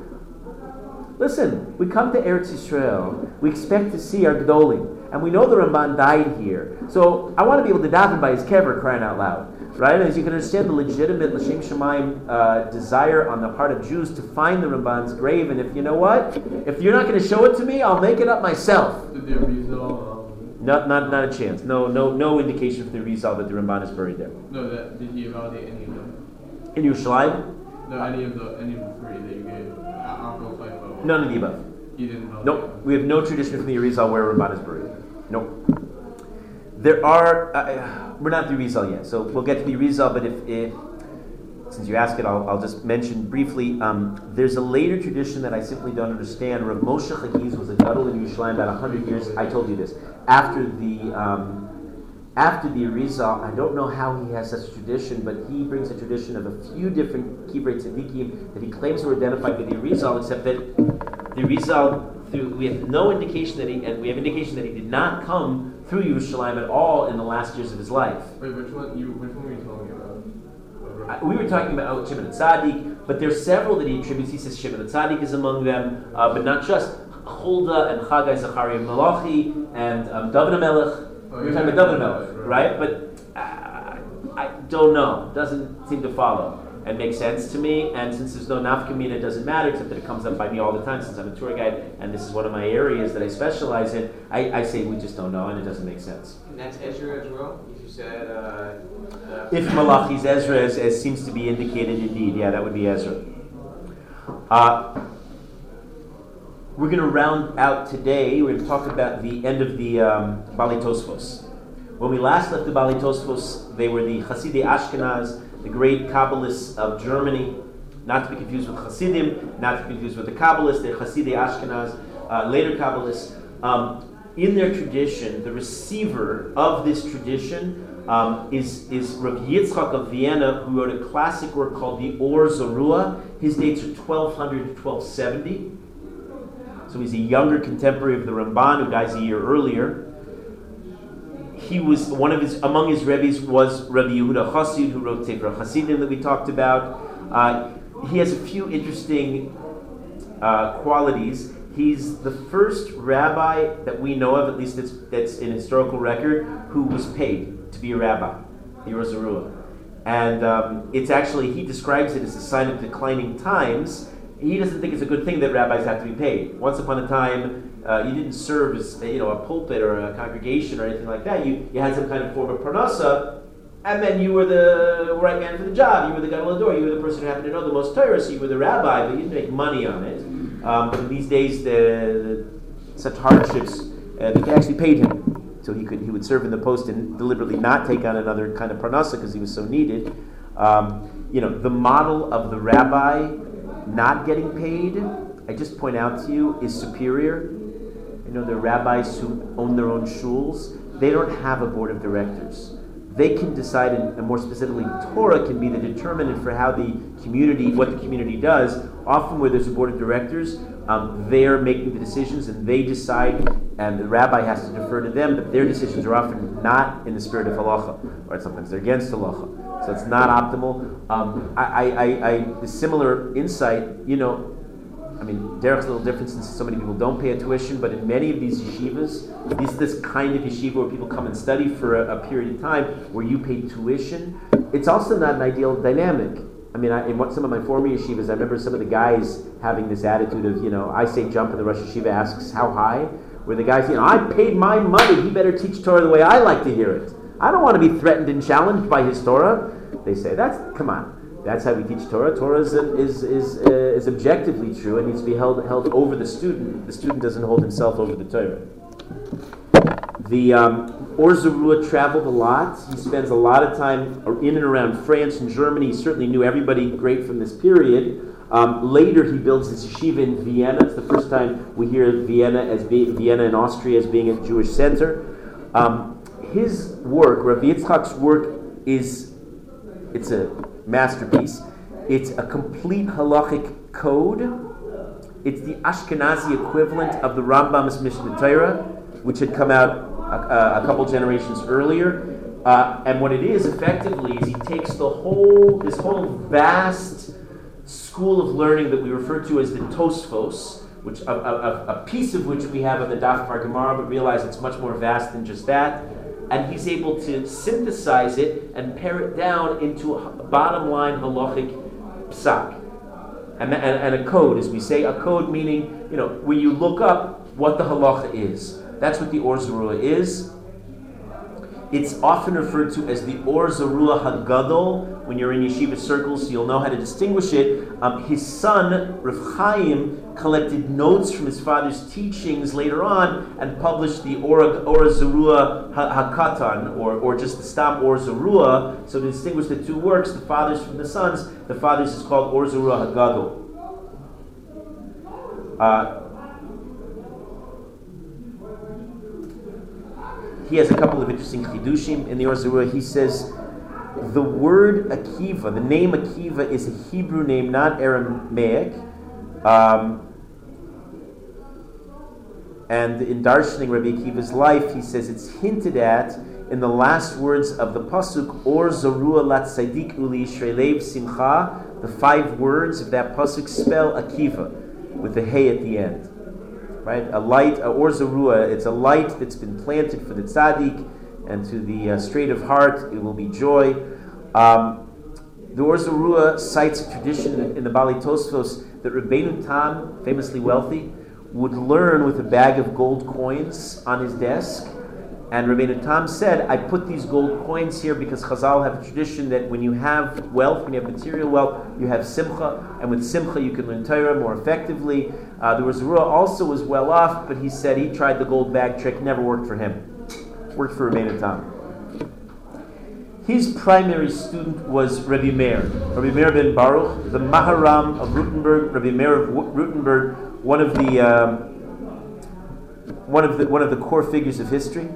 A: Listen, we come to Eretz Yisrael, we expect to see our Gdolim, and we know the Ramban died here. So I want to be able to daven by his kever, crying out loud right? As you can understand, the legitimate L'Shem Shemaim uh, desire on the part of Jews to find the Ramban's grave, and if you know what, if you're not going to show it to me, I'll make it up myself.
E: Did the Arizal,
A: not, not, not a chance. No, no, no indication from the Rizal that the Ramban is buried there.
E: No, that, did he validate any of them?
A: In Yerushalayim?
E: No, any of the any of the three that you gave.
A: None of the above.
E: He didn't validate.
A: Nope. We have no tradition from the Rizal where Ramban is buried. Nope. There are, uh, we're not the Rizal yet, so we'll get to the Rizal, but if, if since you ask it, I'll, I'll just mention briefly. Um, there's a later tradition that I simply don't understand. Rav Moshe Chagiz was a gadol in Yerushalayim about 100 years, I told you this, after the, um, after the Arizal, I don't know how he has such a tradition, but he brings a tradition of a few different Kibrei Tzadikim that he claims were identified with the Arizal, except that the Arizal, through, we have no indication that he, and we have indication that he did not come through Yerushalayim at all in the last years of his life.
E: Wait, which one? You which one were you talking about?
A: I- We were talking about Shimon Tzaddik, but there's several that he attributes. He says Shimon Tzaddik is among them, uh, but not just Hulda and Chagai Zachariah Malachi and um, David Melech.
E: Oh,
A: we were talking about David Melech,
E: Right.
A: right? But uh, I don't know. Doesn't seem to follow. It makes sense to me, and since there's no nafkamina, it doesn't matter, except that it comes up by me all the time since I'm a tour guide, and this is one of my areas that I specialize in. I, I say we just don't know, and it doesn't make sense.
B: And that's Ezra as well. You said. Uh, uh,
A: If Malachi's Ezra, as, as seems to be indicated, indeed, yeah, that would be Ezra. Uh, we're going to round out today. We're going to talk about the end of the um, Bali Tosfos. When we last left the Bali Tosfos, they were the Hasidei Ashkenaz, the great Kabbalists of Germany. Not to be confused with Hasidim, not to be confused with the Kabbalists. They're Hasidei Ashkenaz, uh, later Kabbalists. Um, in their tradition, the receiver of this tradition um, is, is Rav Yitzchak of Vienna, who wrote a classic work called the Or Zarua. His dates are 1200 to 1270. So he's a younger contemporary of the Ramban, who dies a year earlier. He was one of his among his rebbes was Rabbi Yehuda Chassid, who wrote Sefer Hasidim that we talked about. Uh, he has a few interesting uh, qualities. He's the first rabbi that we know of, at least that's, that's in historical record, who was paid to be a rabbi, Yerushalayim. And um, it's actually, he describes it as a sign of declining times. He doesn't think it's a good thing that rabbis have to be paid. Once upon a time, uh, you didn't serve as you know a pulpit or a congregation or anything like that. You, you had some kind of form of parnasa, and then you were the right man for the job. You were the guy on the door. You were the person who happened to know the most Torah. So you were the rabbi, but you didn't make money on it. Um, but in these days, the, the such hardships, uh, they actually paid him, so he could he would serve in the post and deliberately not take on another kind of parnasa because he was so needed. Um, you know, the model of the rabbi not getting paid, I just point out to you, is superior. You know, the rabbis who own their own shuls, they don't have a board of directors. They can decide, and more specifically, Torah can be the determinant for how the community, what the community does. Often, where there's a board of directors, um, they're making the decisions and they decide, and the rabbi has to defer to them. But their decisions are often not in the spirit of halacha, or sometimes they're against halacha. So it's not optimal. Um, I, I, I, the similar insight, you know, mean, Derek's a little different since so many people don't pay a tuition, but in many of these yeshivas, these this kind of yeshiva where people come and study for a, a period of time where you pay tuition, it's also not an ideal dynamic. I mean, I, in what, some of my former yeshivas, I remember some of the guys having this attitude of, you know, I say jump and the Rosh Yeshiva asks how high, where the guys, you know, I paid my money, he better teach Torah the way I like to hear it. I don't want to be threatened and challenged by his Torah. They say, that's, come on. That's how we teach Torah. Torah is, is, is, uh, is objectively true and needs to be held, held over the student. The student doesn't hold himself over the Torah. The um, Or Zarua traveled a lot. He spends a lot of time in and around France and Germany. He certainly knew everybody great from this period. Um, later, he builds his yeshiva in Vienna. It's the first time we hear Vienna as be, Vienna in Austria as being a Jewish center. Um, his work, Rav Yitzchak's work, is it's a masterpiece. It's a complete halachic code. It's the Ashkenazi equivalent of the Rambam's Mishneh Torah, which had come out a, a couple generations earlier. Uh, and what it is effectively is he takes the whole this whole vast school of learning that we refer to as the Tosfos, which a, a, a piece of which we have on the Daf of Gemara, but realize it's much more vast than just that and he's able to synthesize it and pare it down into a bottom line halachic psak. And, and, and, a code, as we say, a code meaning, you know, when you look up what the halacha is. That's what the Or Zarua is. It's often referred to as the Or Zarua Hagadol. When you're in yeshiva circles, you'll know how to distinguish it. Um, his son, Rav Chaim, collected notes from his father's teachings later on and published the Or, or Zarua Hakatan, or, or just the Stam Or Zarua. So to distinguish the two works, the fathers from the sons, the fathers is called Or Zarua Hagadol. Uh, he has a couple of interesting chidushim in the Or Zarua. He says the word Akiva, the name Akiva, is a Hebrew name, not Aramaic. Um, and in darshaning Rabbi Akiva's life, he says it's hinted at in the last words of the pasuk Or Zarua Lat Tzaidik Uli Shrelev Simcha. The five words of that pasuk spell Akiva with the hay at the end. Right, a light, Or Zarua. It's a light that's been planted for the tzaddik and to the uh, straight of heart, it will be joy. Um, the Or Zarua cites a tradition in the Bali Tosfos that Rabbeinu Tam, famously wealthy, would learn with a bag of gold coins on his desk. And Rabbeinu Tam said, I put these gold coins here because Chazal have a tradition that when you have wealth, when you have material wealth, you have simcha, and with simcha you can learn Torah more effectively. Uh, the Or also was well off, but he said he tried the gold bag trick, never worked for him worked for Rabbeinu Tam. His primary student was Rabbi Meir, Rabbi Meir ben Baruch, the Maharam of Rothenburg, Rabbi Meir of Rothenburg, one of the um, one of the one of the core figures of history.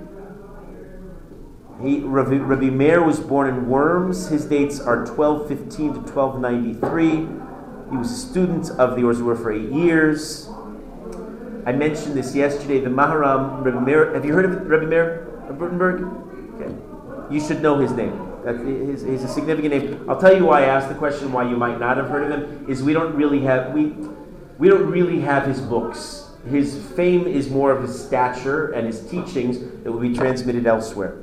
A: He, Rabbi, Rabbi Meir was born in Worms. His dates are 1215 to 1293. He was a student of the Orzur for eight years. I mentioned this yesterday. The Maharam, Rabbi Meir. Have you heard of Rabbi Meir? Of Rothenburg? Okay. You should know his name. He's, a significant name. I'll tell you why I asked the question why you might not have heard of him is we don't really have we we don't really have his books. His fame is more of his stature and his teachings that will be transmitted elsewhere.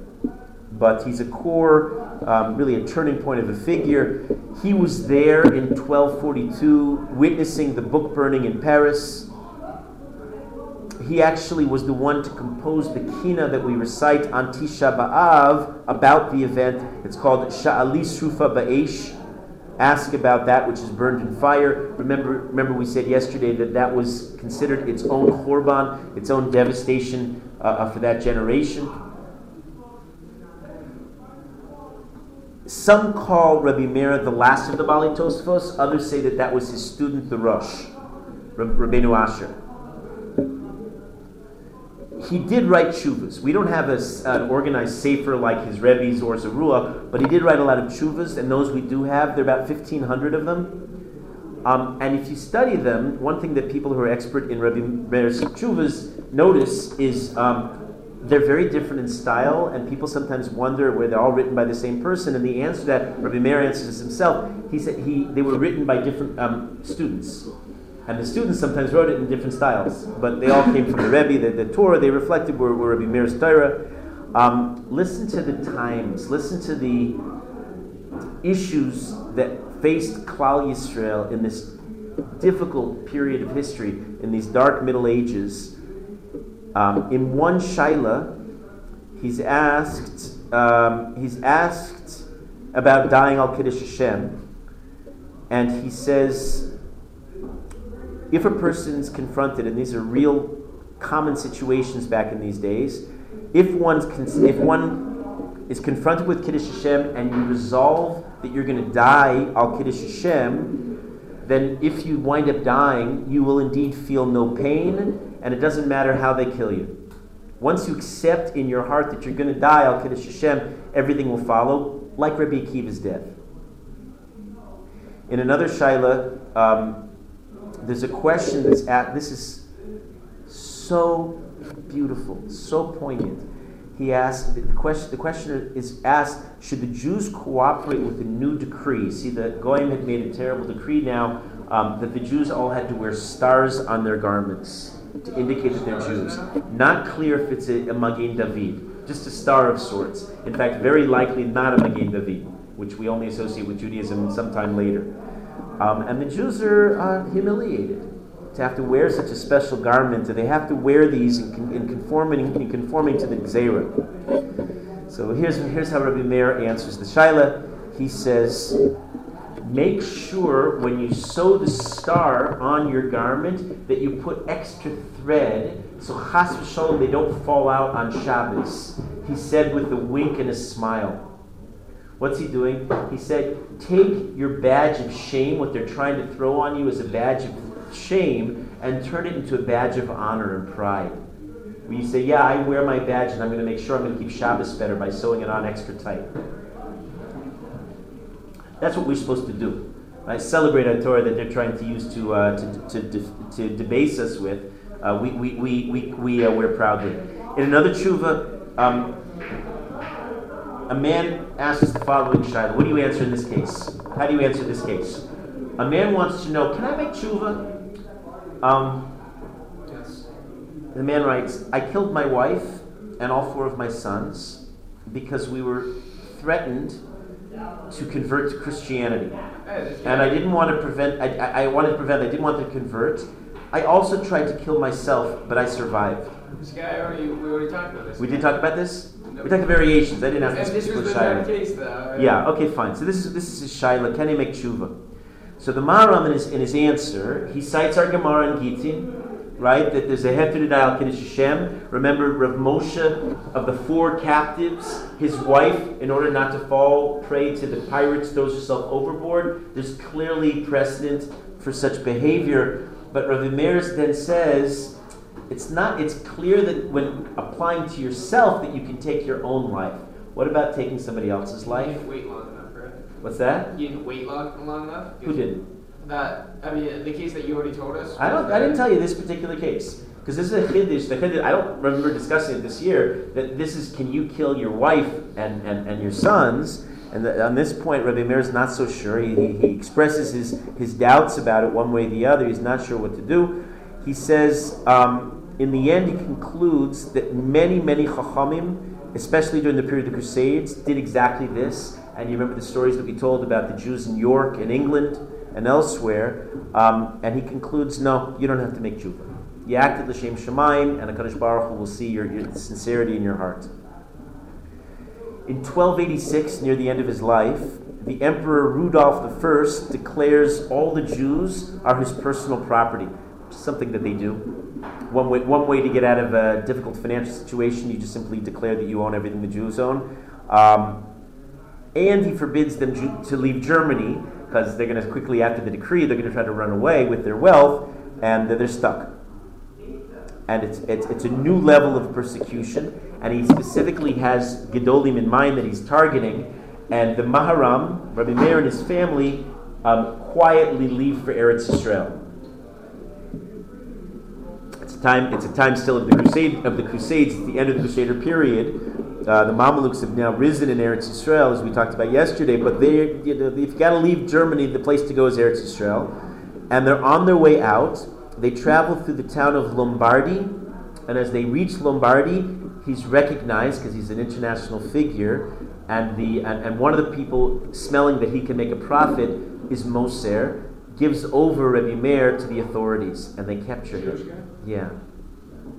A: But he's a core, um, really a turning point of a figure. He was there in 1242, witnessing the book burning in Paris he actually was the one to compose the kina that we recite on Tisha B'Av about the event. It's called Sha'ali Srufa Ba'esh. Ask about that which is burned in fire. Remember, remember we said yesterday that that was considered its own korban, its own devastation uh for that generation. Some call Rabbi Meir the last of the Bali Tosfos. Others say that that was his student, the Rosh, Rabbeinu Asher he did write shuvas. We don't have a, an organized sefer like his Rebbe's or Zarua, but he did write a lot of shuvas, and those we do have. There are about 1,500 of them. Um, and if you study them, one thing that people who are expert in Rebbe Meir's shuvas notice is um, they're very different in style, and people sometimes wonder where they're all written by the same person. And the answer that, Rabbi Meir answers himself. He said he, they were written by different um, students. And the students sometimes wrote it in different styles, but they all came from the Rebbe, the, the Torah they reflected were, were Rebbe Meir's Torah. Um, listen to the times, listen to the issues that faced Klal Yisrael in this difficult period of history, in these dark Middle Ages. Um, in one Shaila, he's asked, um, he's asked about dying al Kiddush Hashem, and he says, if a person is confronted, and these are real common situations back in these days, if one's if one is confronted with Kiddush Hashem and you resolve that you're going to die al Kiddush Hashem, then if you wind up dying, you will indeed feel no pain, and it doesn't matter how they kill you. Once you accept in your heart that you're going to die al Kiddush Hashem, everything will follow, like Rabbi Akiva's death. In another shaila, um, there's a question that's at this is so beautiful, so poignant. He asked the question. The questioner is asked: Should the Jews cooperate with the new decree? See, the Goyim had made a terrible decree now um, that the Jews all had to wear stars on their garments to indicate that they're Jews. Not clear if it's a, a Magen David, just a star of sorts. In fact, very likely not a Magen David, which we only associate with Judaism sometime later. Um, and the Jews are uh, humiliated to have to wear such a special garment, and they have to wear these in, in conforming, in conforming to the Gzera. So here's, here's how Rabbi Meir answers the Shaila. He says, Make sure when you sew the star on your garment that you put extra thread so chas v'sholom they don't fall out on Shabbos. He said with a wink and a smile. What's he doing? He said, Take your badge of shame, what they're trying to throw on you as a badge of shame, and turn it into a badge of honor and pride. Where you say, yeah, I wear my badge and I'm going to make sure I'm going to keep Shabbos better by sewing it on extra tight. That's what we're supposed to do. Right? Celebrate our Torah that they're trying to use to, uh, to, to, to, to, debase us with. Uh, we, we, we, we, we uh, wear proudly. In another tshuva, um, a man asks the following shayla. What do you answer in this case? How do you answer this case? A man wants to know, can I make tshuva? Um,
B: Yes.
A: the man writes, I killed my wife and all four of my sons because we were threatened to convert to Christianity. And I didn't want to prevent, I, I I wanted to prevent, I didn't want to convert. I also tried to kill myself, but I survived.
B: This guy already, we already talked about this.
A: We did talk about this? We talked about variations. I didn't ask this
B: this
A: particular
B: the case, though.
A: Yeah, okay, fine. So this is this is his shaila. Can he make tshuva? So the Maharam in his, in his answer, he cites our Gemara in Gittin, right? That there's a heter al kiddush Hashem. Remember Rav Moshe of the four captives, his wife, in order not to fall prey to the pirates, throws herself overboard. There's clearly precedent for such behavior. But Rav Meir then says, it's not. It's clear that when applying to yourself, that you can take your own life. What about taking somebody else's
B: You
A: life?
B: didn't wait long enough, right?
A: What's that?
B: You didn't wait long, long enough?
A: Who didn't?
B: That, I mean, the case that you already told us.
A: I don't. I didn't tell you this particular case because this is a chiddush. The chiddush. I don't remember discussing it this year. That this is can you kill your wife and, and, and your sons? And the, on this point, Rabbi Meir is not so sure. He, he, he expresses his, his doubts about it one way or the other. He's not sure what to do. He says, um, in the end, he concludes that many, many chachamim, especially during the period of the Crusades, did exactly this. And you remember the stories that we told about the Jews in York and England and elsewhere. Um, and he concludes, no, you don't have to make tshuva. You acted l'shem shemaim, and HaKadosh Baruch Hu will see your, your sincerity in your heart. In 1286, near the end of his life, the Emperor Rudolf I declares all the Jews are his personal property, something that they do. One way, one way to get out of a difficult financial situation, you just simply declare that you own everything the Jews own. Um, and he forbids them to leave Germany because they're going to quickly, after the decree, they're going to try to run away with their wealth, and they're stuck. And it's, it's, it's a new level of persecution, and he specifically has Gedolim in mind that he's targeting. And the Maharam, Rabbi Meir and his family, um, quietly leave for Eretz Israel. It's time. It's a time still of the crusade of the Crusades. It's the end of the Crusader period. Uh, the Mamelukes have now risen in Eretz Israel, as we talked about yesterday. But they, you know, if you got to leave Germany, the place to go is Eretz Israel, and they're on their way out. They travel through the town of Lombardy, and as they reach Lombardy, he's recognized because he's an international figure, and the and, and one of the people smelling that he can make a profit is Moser, gives over Rebbe Meir to the authorities, and they capture him. Yeah,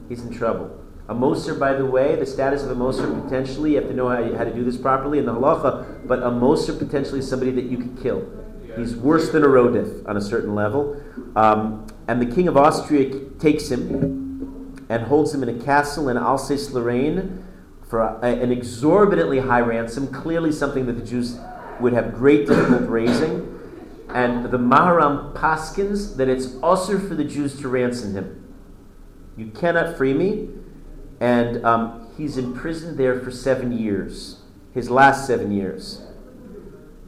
A: he's in trouble. A Moser, by the way, the status of a Moser potentially, you have to know how, how to do this properly in the halacha, but a Moser potentially is somebody that you could kill. He's worse than a Rodif on a certain level. Um, and the king of Austria takes him and holds him in a castle in Alsace Lorraine for a, an exorbitantly high ransom, clearly something that the Jews would have great difficulty raising. And the Maharam paskins that it's usher for the Jews to ransom him. You cannot free me. And um, he's imprisoned there for seven years, his last seven years.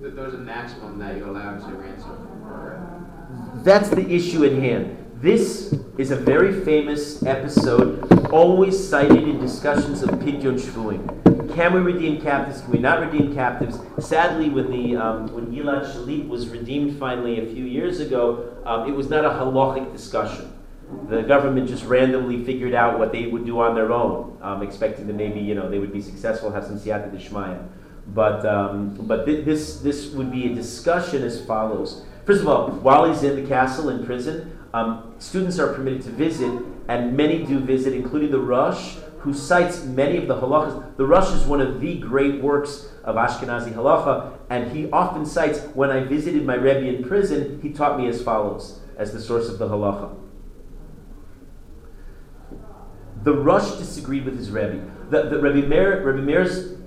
B: Th- There's a maximum that you're allowed to ransom.
A: That's the issue at hand. This is a very famous episode, always cited in discussions of Pidyon Shvuim. Can we redeem captives? Can we not redeem captives? Sadly, when the um, when Gilad Shalit was redeemed finally a few years ago, um, it was not a halachic discussion. The government just randomly figured out what they would do on their own, um, expecting that maybe you know they would be successful, have some siyata d'shmaya. But um, but thi- this this would be a discussion as follows. First of all, while he's in the castle in prison, um, students are permitted to visit, and many do visit, including the Rosh, who cites many of the halachas. The Rosh is one of the great works of Ashkenazi halacha, and he often cites, when I visited my Rebbe in prison, he taught me as follows, as the source of the halacha. The Rosh disagreed with his Rebbe. The, the Rebbe, Meir, Rebbe Meir's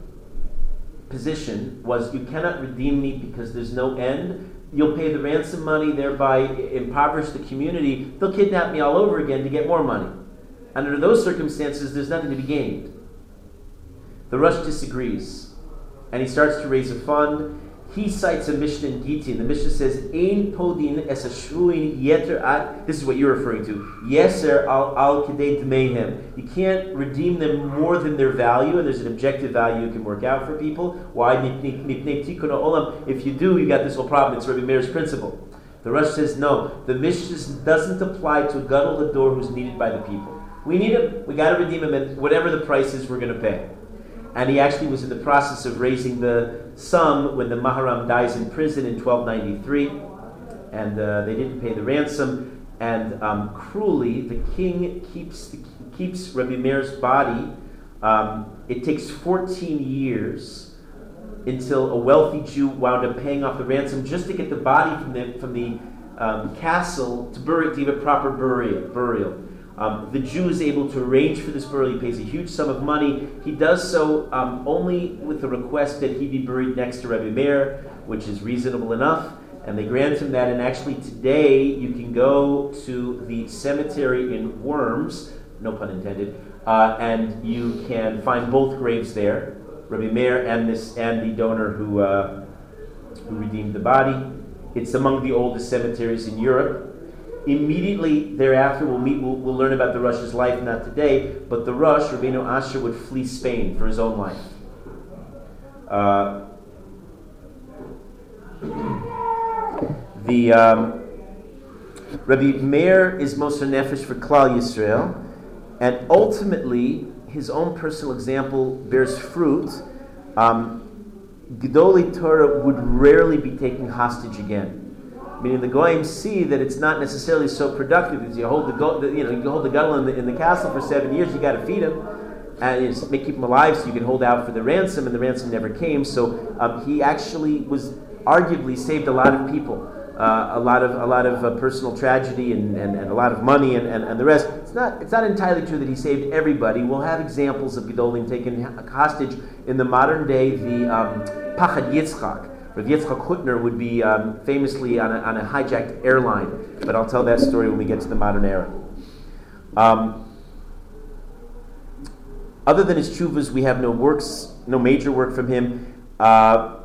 A: position was, you cannot redeem me because there's no end. You'll pay the ransom money, thereby impoverish the community. They'll kidnap me all over again to get more money. And under those circumstances, there's nothing to be gained. The Rosh disagrees, and he starts to raise a fund. He cites a Mishnah in Gittin. The Mishnah says, "Ein podin es ashruin yeter at." This is what you're referring to. Yeser al al kedei mehem. You can't redeem them more than their value, and there's an objective value you can work out for people. Why? olam. If you do, you got this whole problem. It's Rabbi Meir's principle. The Rosh says no. The Mishnah doesn't apply to gadol hador who's needed by the people. We need him. We got to redeem him at whatever the price is we're going to pay and he actually was in the process of raising the sum when the Maharam dies in prison in 1293, and uh, they didn't pay the ransom. And um, cruelly, the king keeps the, keeps Rabbi Meir's body. Um, it takes 14 years until a wealthy Jew wound up paying off the ransom just to get the body from the from the um, castle to bury to give it proper burial. burial. Um, the Jew is able to arrange for this burial. He pays a huge sum of money. He does so um, only with the request that he be buried next to Rebbe Meir, which is reasonable enough. And they grant him that. And actually, today you can go to the cemetery in Worms, no pun intended, uh, and you can find both graves there, Rebbe Meir and this and the donor who uh, who redeemed the body. It's among the oldest cemeteries in Europe. Immediately thereafter, we'll meet. We'll, we'll learn about the Rosh's life, not today, but the Rosh, Rabbeinu Asher, would flee Spain for his own life. Uh, the um, Rabbi Meir is Moser Nefesh for Klal Yisrael, and ultimately his own personal example bears fruit. Um, Gedolei Torah would rarely be taken hostage again. Meaning the goyim see that it's not necessarily so productive as you hold the, go, the you know you hold the gadol in the, in the castle for seven years. You got to feed him and you make keep him alive so you can hold out for the ransom, and the ransom never came. So um, he actually was arguably saved a lot of people. Uh, a lot of a lot of uh, personal tragedy and, and, and, a lot of money and, and, and the rest. It's not it's not entirely true that he saved everybody. We'll have examples of Gedolim taken hostage in the modern day. The um, Pachad Yitzchak, Rav Yitzchak Hutner would be um, famously on a, on a, hijacked airline, but I'll tell that story when we get to the modern era. Um, other than his chuvas, we have no works, no major work from him. Uh,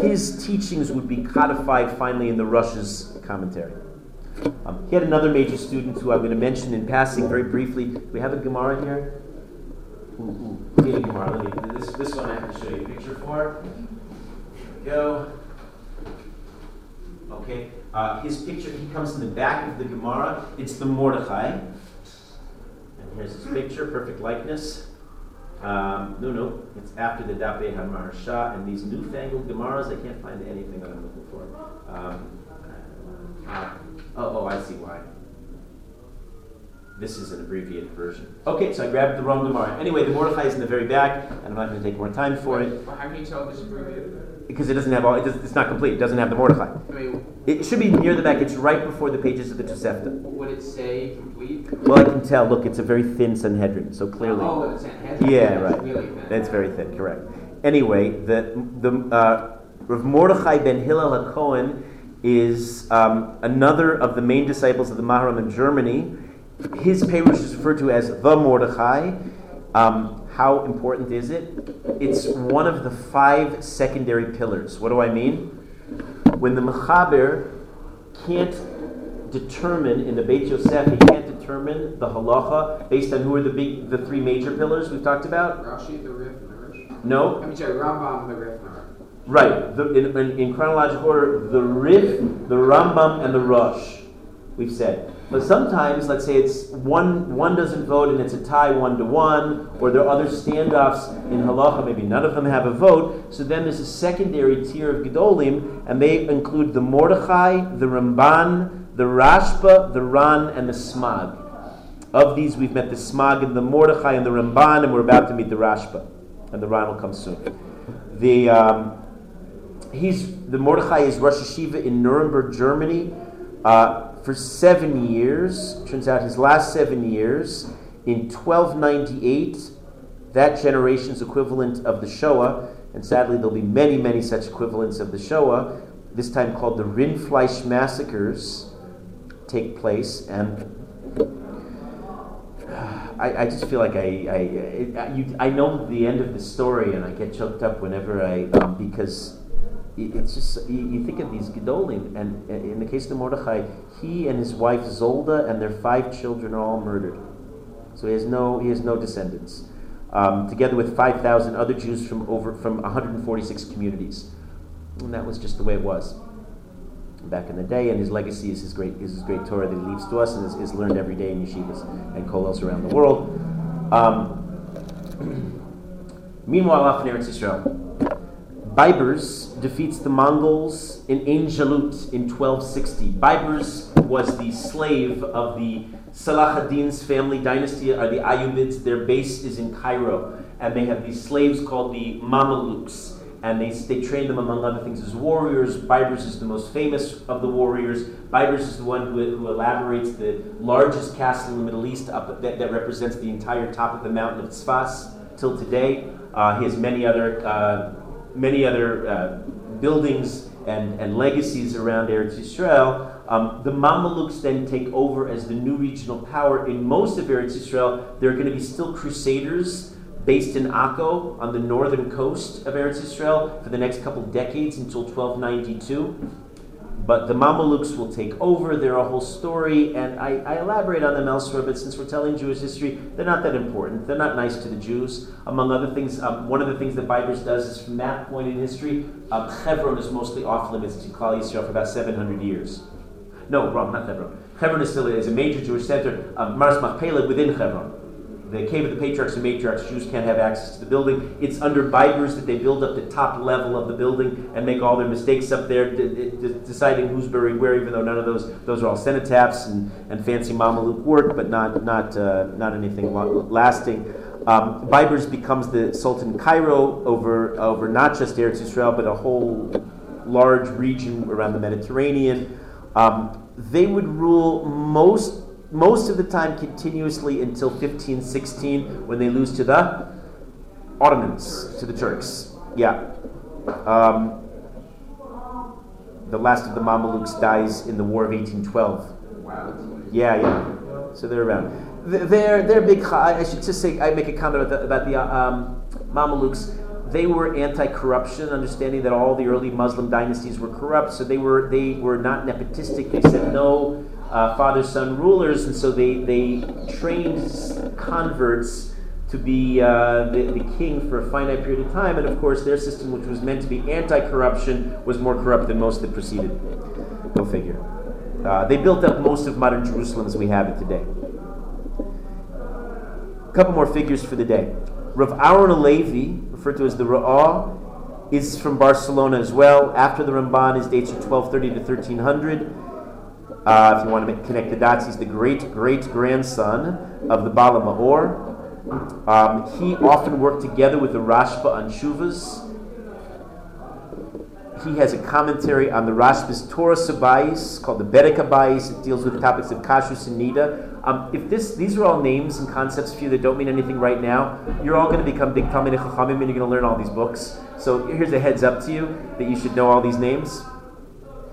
A: his teachings would be codified finally in the Rosh's commentary. Um, he had another major student who I'm going to mention in passing very briefly. Do we have a Gemara here? Ooh, ooh. Gemara. This, this one I have to show you a picture for go. Okay, uh, his picture, he comes in the back of the Gemara. It's the Mordechai. And here's his picture, perfect likeness. Um, no, no, it's after the Dape HaMaharsha and these newfangled Gemaras. I can't find anything that I'm looking for. Um, uh, oh, oh, I see why. This is an abbreviated version. Okay, so I grabbed the wrong Gemara. Anyway, the Mordechai is in the very back, and I'm not going to take more time for it.
B: Well, how can you tell this abbreviated?
A: Because it doesn't have all. It does, it's not complete. It doesn't have the Mordechai. It should be near the back. It's right before the pages of the Tosefta.
B: Would it say complete?
A: Well, I can tell. Look, it's a very thin Sanhedrin, so clearly.
B: Oh, the Sanhedrin.
A: Yeah, right.
B: Really thin.
A: That's very thin. Correct. Anyway, the the uh, Rav Mordechai ben Hillel HaKohen is um, another of the main disciples of the Maharam in Germany. His Perush is referred to as the Mordechai. Um, how important is it? It's one of the five secondary pillars. What do I mean? When the Mechaber can't determine in the Beit Yosef, he can't determine the halacha based on who are the big, the three major pillars we've talked about.
B: Rashi, the Rif, and the Rish.
A: No.
B: I mean, sorry, Rambam, the Rif, and.
A: Right. The, in, in, in, chronological order, the Rif, the Rambam, and the Rosh. We've said. But sometimes, let's say it's one one doesn't vote and it's a tie one to one, or there are other standoffs in halacha. Maybe none of them have a vote. So then there's a secondary tier of gedolim, and they include the Mordechai, the Ramban, the Rashba, the Ran, and the Smag. Of these, we've met the Smag and the Mordechai and the Ramban, and we're about to meet the Rashba, and the Ran will come soon. The um, he's the Mordechai is Rosh Yeshiva in Nuremberg, Germany. Uh, for seven years. Turns out his last seven years, in 1298, that generation's equivalent of the Shoah, and sadly there'll be many, many such equivalents of the Shoah, this time called the Rindfleisch massacres, take place, and I, I just feel like I I, it, you, I know the end of the story, and I get choked up whenever I um, because it's just you, you, think of these gedolim, and in the case of the Mordechai, he and his wife Zolda and their five children are all murdered. So he has no he has no descendants, um, together with five thousand other Jews from over from 146 communities, and that was just the way it was back in the day. And his legacy is his great is his great Torah that he leaves to us and is, is learned every day in yeshivas and kollels around the world. Um, meanwhile, off in Eretz Yisrael. Baybars defeats the Mongols in Ein Jalut in 1260. Baybars was the slave of the Salah ad-Din's family dynasty, are the Ayyubids. Their base is in Cairo, and they have these slaves called the Mamelukes. And they, they train them, among other things, as warriors. Baybars is the most famous of the warriors. Baybars is the one who, who elaborates the largest castle in the Middle East up, that, that represents the entire top of the mountain of Tzfas till today. Uh, he has many other uh, many other uh, buildings and, and legacies around Eretz Yisrael. Um, the Mamelukes then take over as the new regional power in most of Eretz Yisrael. There are going to be still crusaders based in Akko on the northern coast of Eretz Yisrael for the next couple decades until 1292. But the Mamelukes will take over. They're a whole story, and I, I, elaborate on them elsewhere. But since we're telling Jewish history, they're not that important. They're not nice to the Jews. Among other things, um, one of the things that Baybars does is from that point in history, um, Hebron is mostly off limits to Klal Yisrael for about 700 years. No, wrong, not Hebron. Hebron is still is a major Jewish center. Um, Me'aras Machpelah within Hebron the cave of the patriarchs and matriarchs, Jews can't have access to the building. It's under Baybars that they build up the top level of the building and make all their mistakes up there, d- d- deciding who's buried where, even though none of those those are all cenotaphs and, and fancy Mameluke work, but not not uh, not anything lasting. Um, Baybars becomes the Sultan Cairo over over not just Eretz Israel, but a whole large region around the Mediterranean. Um, they would rule most most of the time continuously until 1516 when they lose to the Ottomans, to the Turks. Yeah. Um, the last of the Mamelukes dies in the War of 1812. Wow. Yeah, yeah. So they're around. They're, they're big. I should just say, I make a comment about the, about the um, Mamelukes they were anti-corruption, understanding that all the early Muslim dynasties were corrupt. So they were they were not nepotistic. They said no uh, father-son rulers, and so they they trained converts to be uh, the, the king for a finite period of time. And of course, their system, which was meant to be anti-corruption, was more corrupt than most that preceded. Go figure. Uh, they built up most of modern Jerusalem as we have it today. A couple more figures for the day. Rav Aaron HaLevi, referred to as the Ra'ah, is from Barcelona as well. After the Ramban, his dates are 1230 to 1300. Uh, if you want to make, connect the dots, he's the great great grandson of the Ba'al HaMa'or. Um, he often worked together with the Rashba on Shuvas. He has a commentary on the Rashba's Toras HaBayis called the Bedek HaBayis. It deals with topics of Kashrus and Nida. Um, if this, these are all names and concepts for you that don't mean anything right now, you're all going to become big Talmidei Chachamim and you're going to learn all these books. So here's a heads up to you that you should know all these names.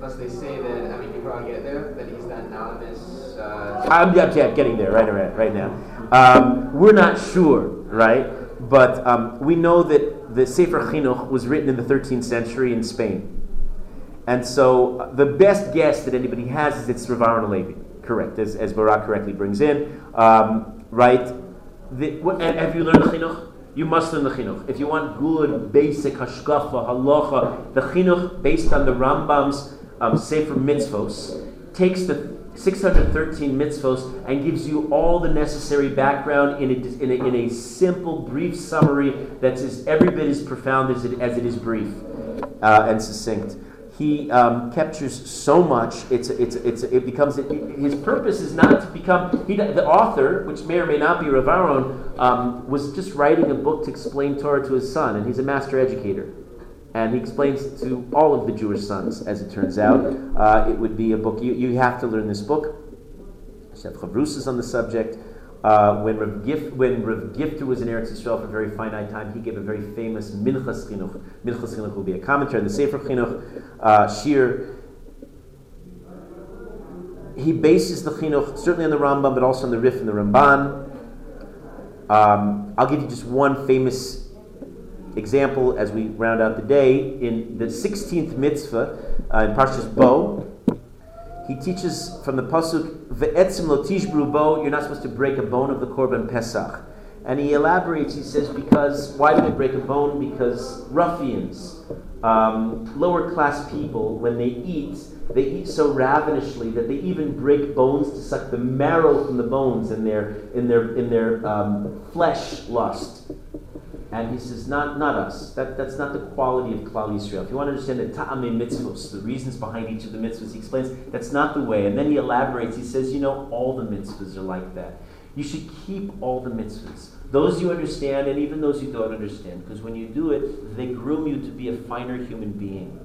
B: Plus, they say that I mean you probably get there that he's that anonymous. Uh,
A: I'm yeah, yeah, getting there right, right, right now. Um, we're not sure, right? But um, we know that the Sefer Chinuch was written in the 13th century in Spain. And so uh, the best guess that anybody has is it's Rav Aaron correct, as, as Barak correctly brings in, um, right? The, what, have you learned the chinuch? You must learn the chinuch. If you want good, basic hashkafa, halacha, the chinuch based on the Rambam's um, Sefer Mitzvos takes the 613 mitzvos and gives you all the necessary background in a, in a, in a simple, brief summary that's as, every bit as profound as it, as it is brief uh, and succinct he um, captures so much. It's it's it's it becomes his purpose is not to become he the author, which may or may not be Rav Aaron, um, was just writing a book to explain Torah to his son, and he's a master educator, and he explains to all of the Jewish sons. As it turns out, uh, it would be a book you you have to learn this book. Chef Chavrus on the subject. Uh, when Rav, Gif, when Rav Gifter was in Eretz Yisrael for a very finite time, he gave a very famous Minchas Chinuch. Minchas Chinuch will be a commentary on the Sefer Chinuch, uh, shiur. He bases the Chinuch certainly on the Rambam, but also on the Rif and the Ramban. Um, I'll give you just one famous example as we round out the day. In the 16th mitzvah, uh, in Parshas Bo, he teaches from the pasuk ve'etzim lo tishbru bo. You're not supposed to break a bone of the korban pesach, and he elaborates. He says because why do they break a bone? Because ruffians, um, lower class people, when they eat, they eat so ravenously that they even break bones to suck the marrow from the bones in their in their in their um, flesh lust. And he says, not, not us. That, that's not the quality of Klal Yisrael. If you want to understand the ta'ame mitzvos, the reasons behind each of the mitzvahs, he explains that's not the way. And then he elaborates. He says, you know, all the mitzvahs are like that. You should keep all the mitzvahs. Those you understand and even those you don't understand. Because when you do it, they groom you to be a finer human being.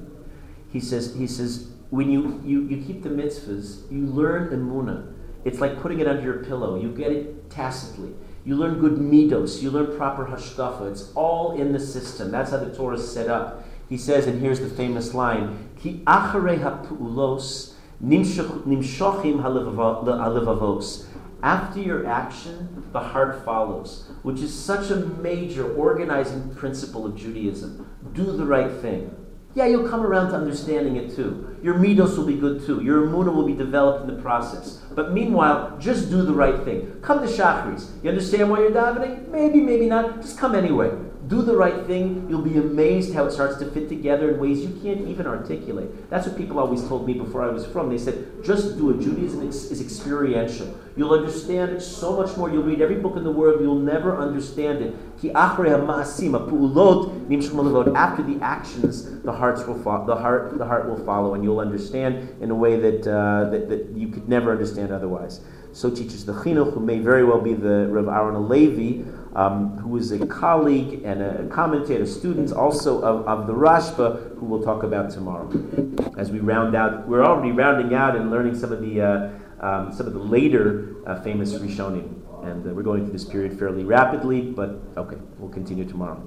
A: He says, he says when you, you, you keep the mitzvahs, you learn the. It's like putting it under your pillow. You get it tacitly. You learn good midos. You learn proper hashkafa. It's all in the system. That's how the Torah is set up. He says, and here's the famous line: Ki acharei ha'pu'ulos nimshochim halevavos. After your action, the heart follows, which is such a major organizing principle of Judaism. Do the right thing. Yeah, you'll come around to understanding it too. Your midos will be good too. Your emuna will be developed in the process. But meanwhile, just do the right thing. Come to Shachris. You understand why you're davening? Maybe, maybe not. Just come anyway do the right thing, you'll be amazed how it starts to fit together in ways you can't even articulate. That's what people always told me before I was frum. They said, just do it. Judaism is experiential. You'll understand so much more. You'll read every book in the world, you'll never understand it. After the actions, the hearts will fo- the heart the heart will follow, and you'll understand in a way that, uh, that, that you could never understand otherwise. So teaches the chinuch, who may very well be the Rav Aaron Levi, um, who is a colleague and a commentator, students also of, of the Rashba, who we'll talk about tomorrow. As we round out, we're already rounding out and learning some of the uh, um, some of the later uh, famous Rishonim, and uh, we're going through this period fairly rapidly. But okay, we'll continue tomorrow.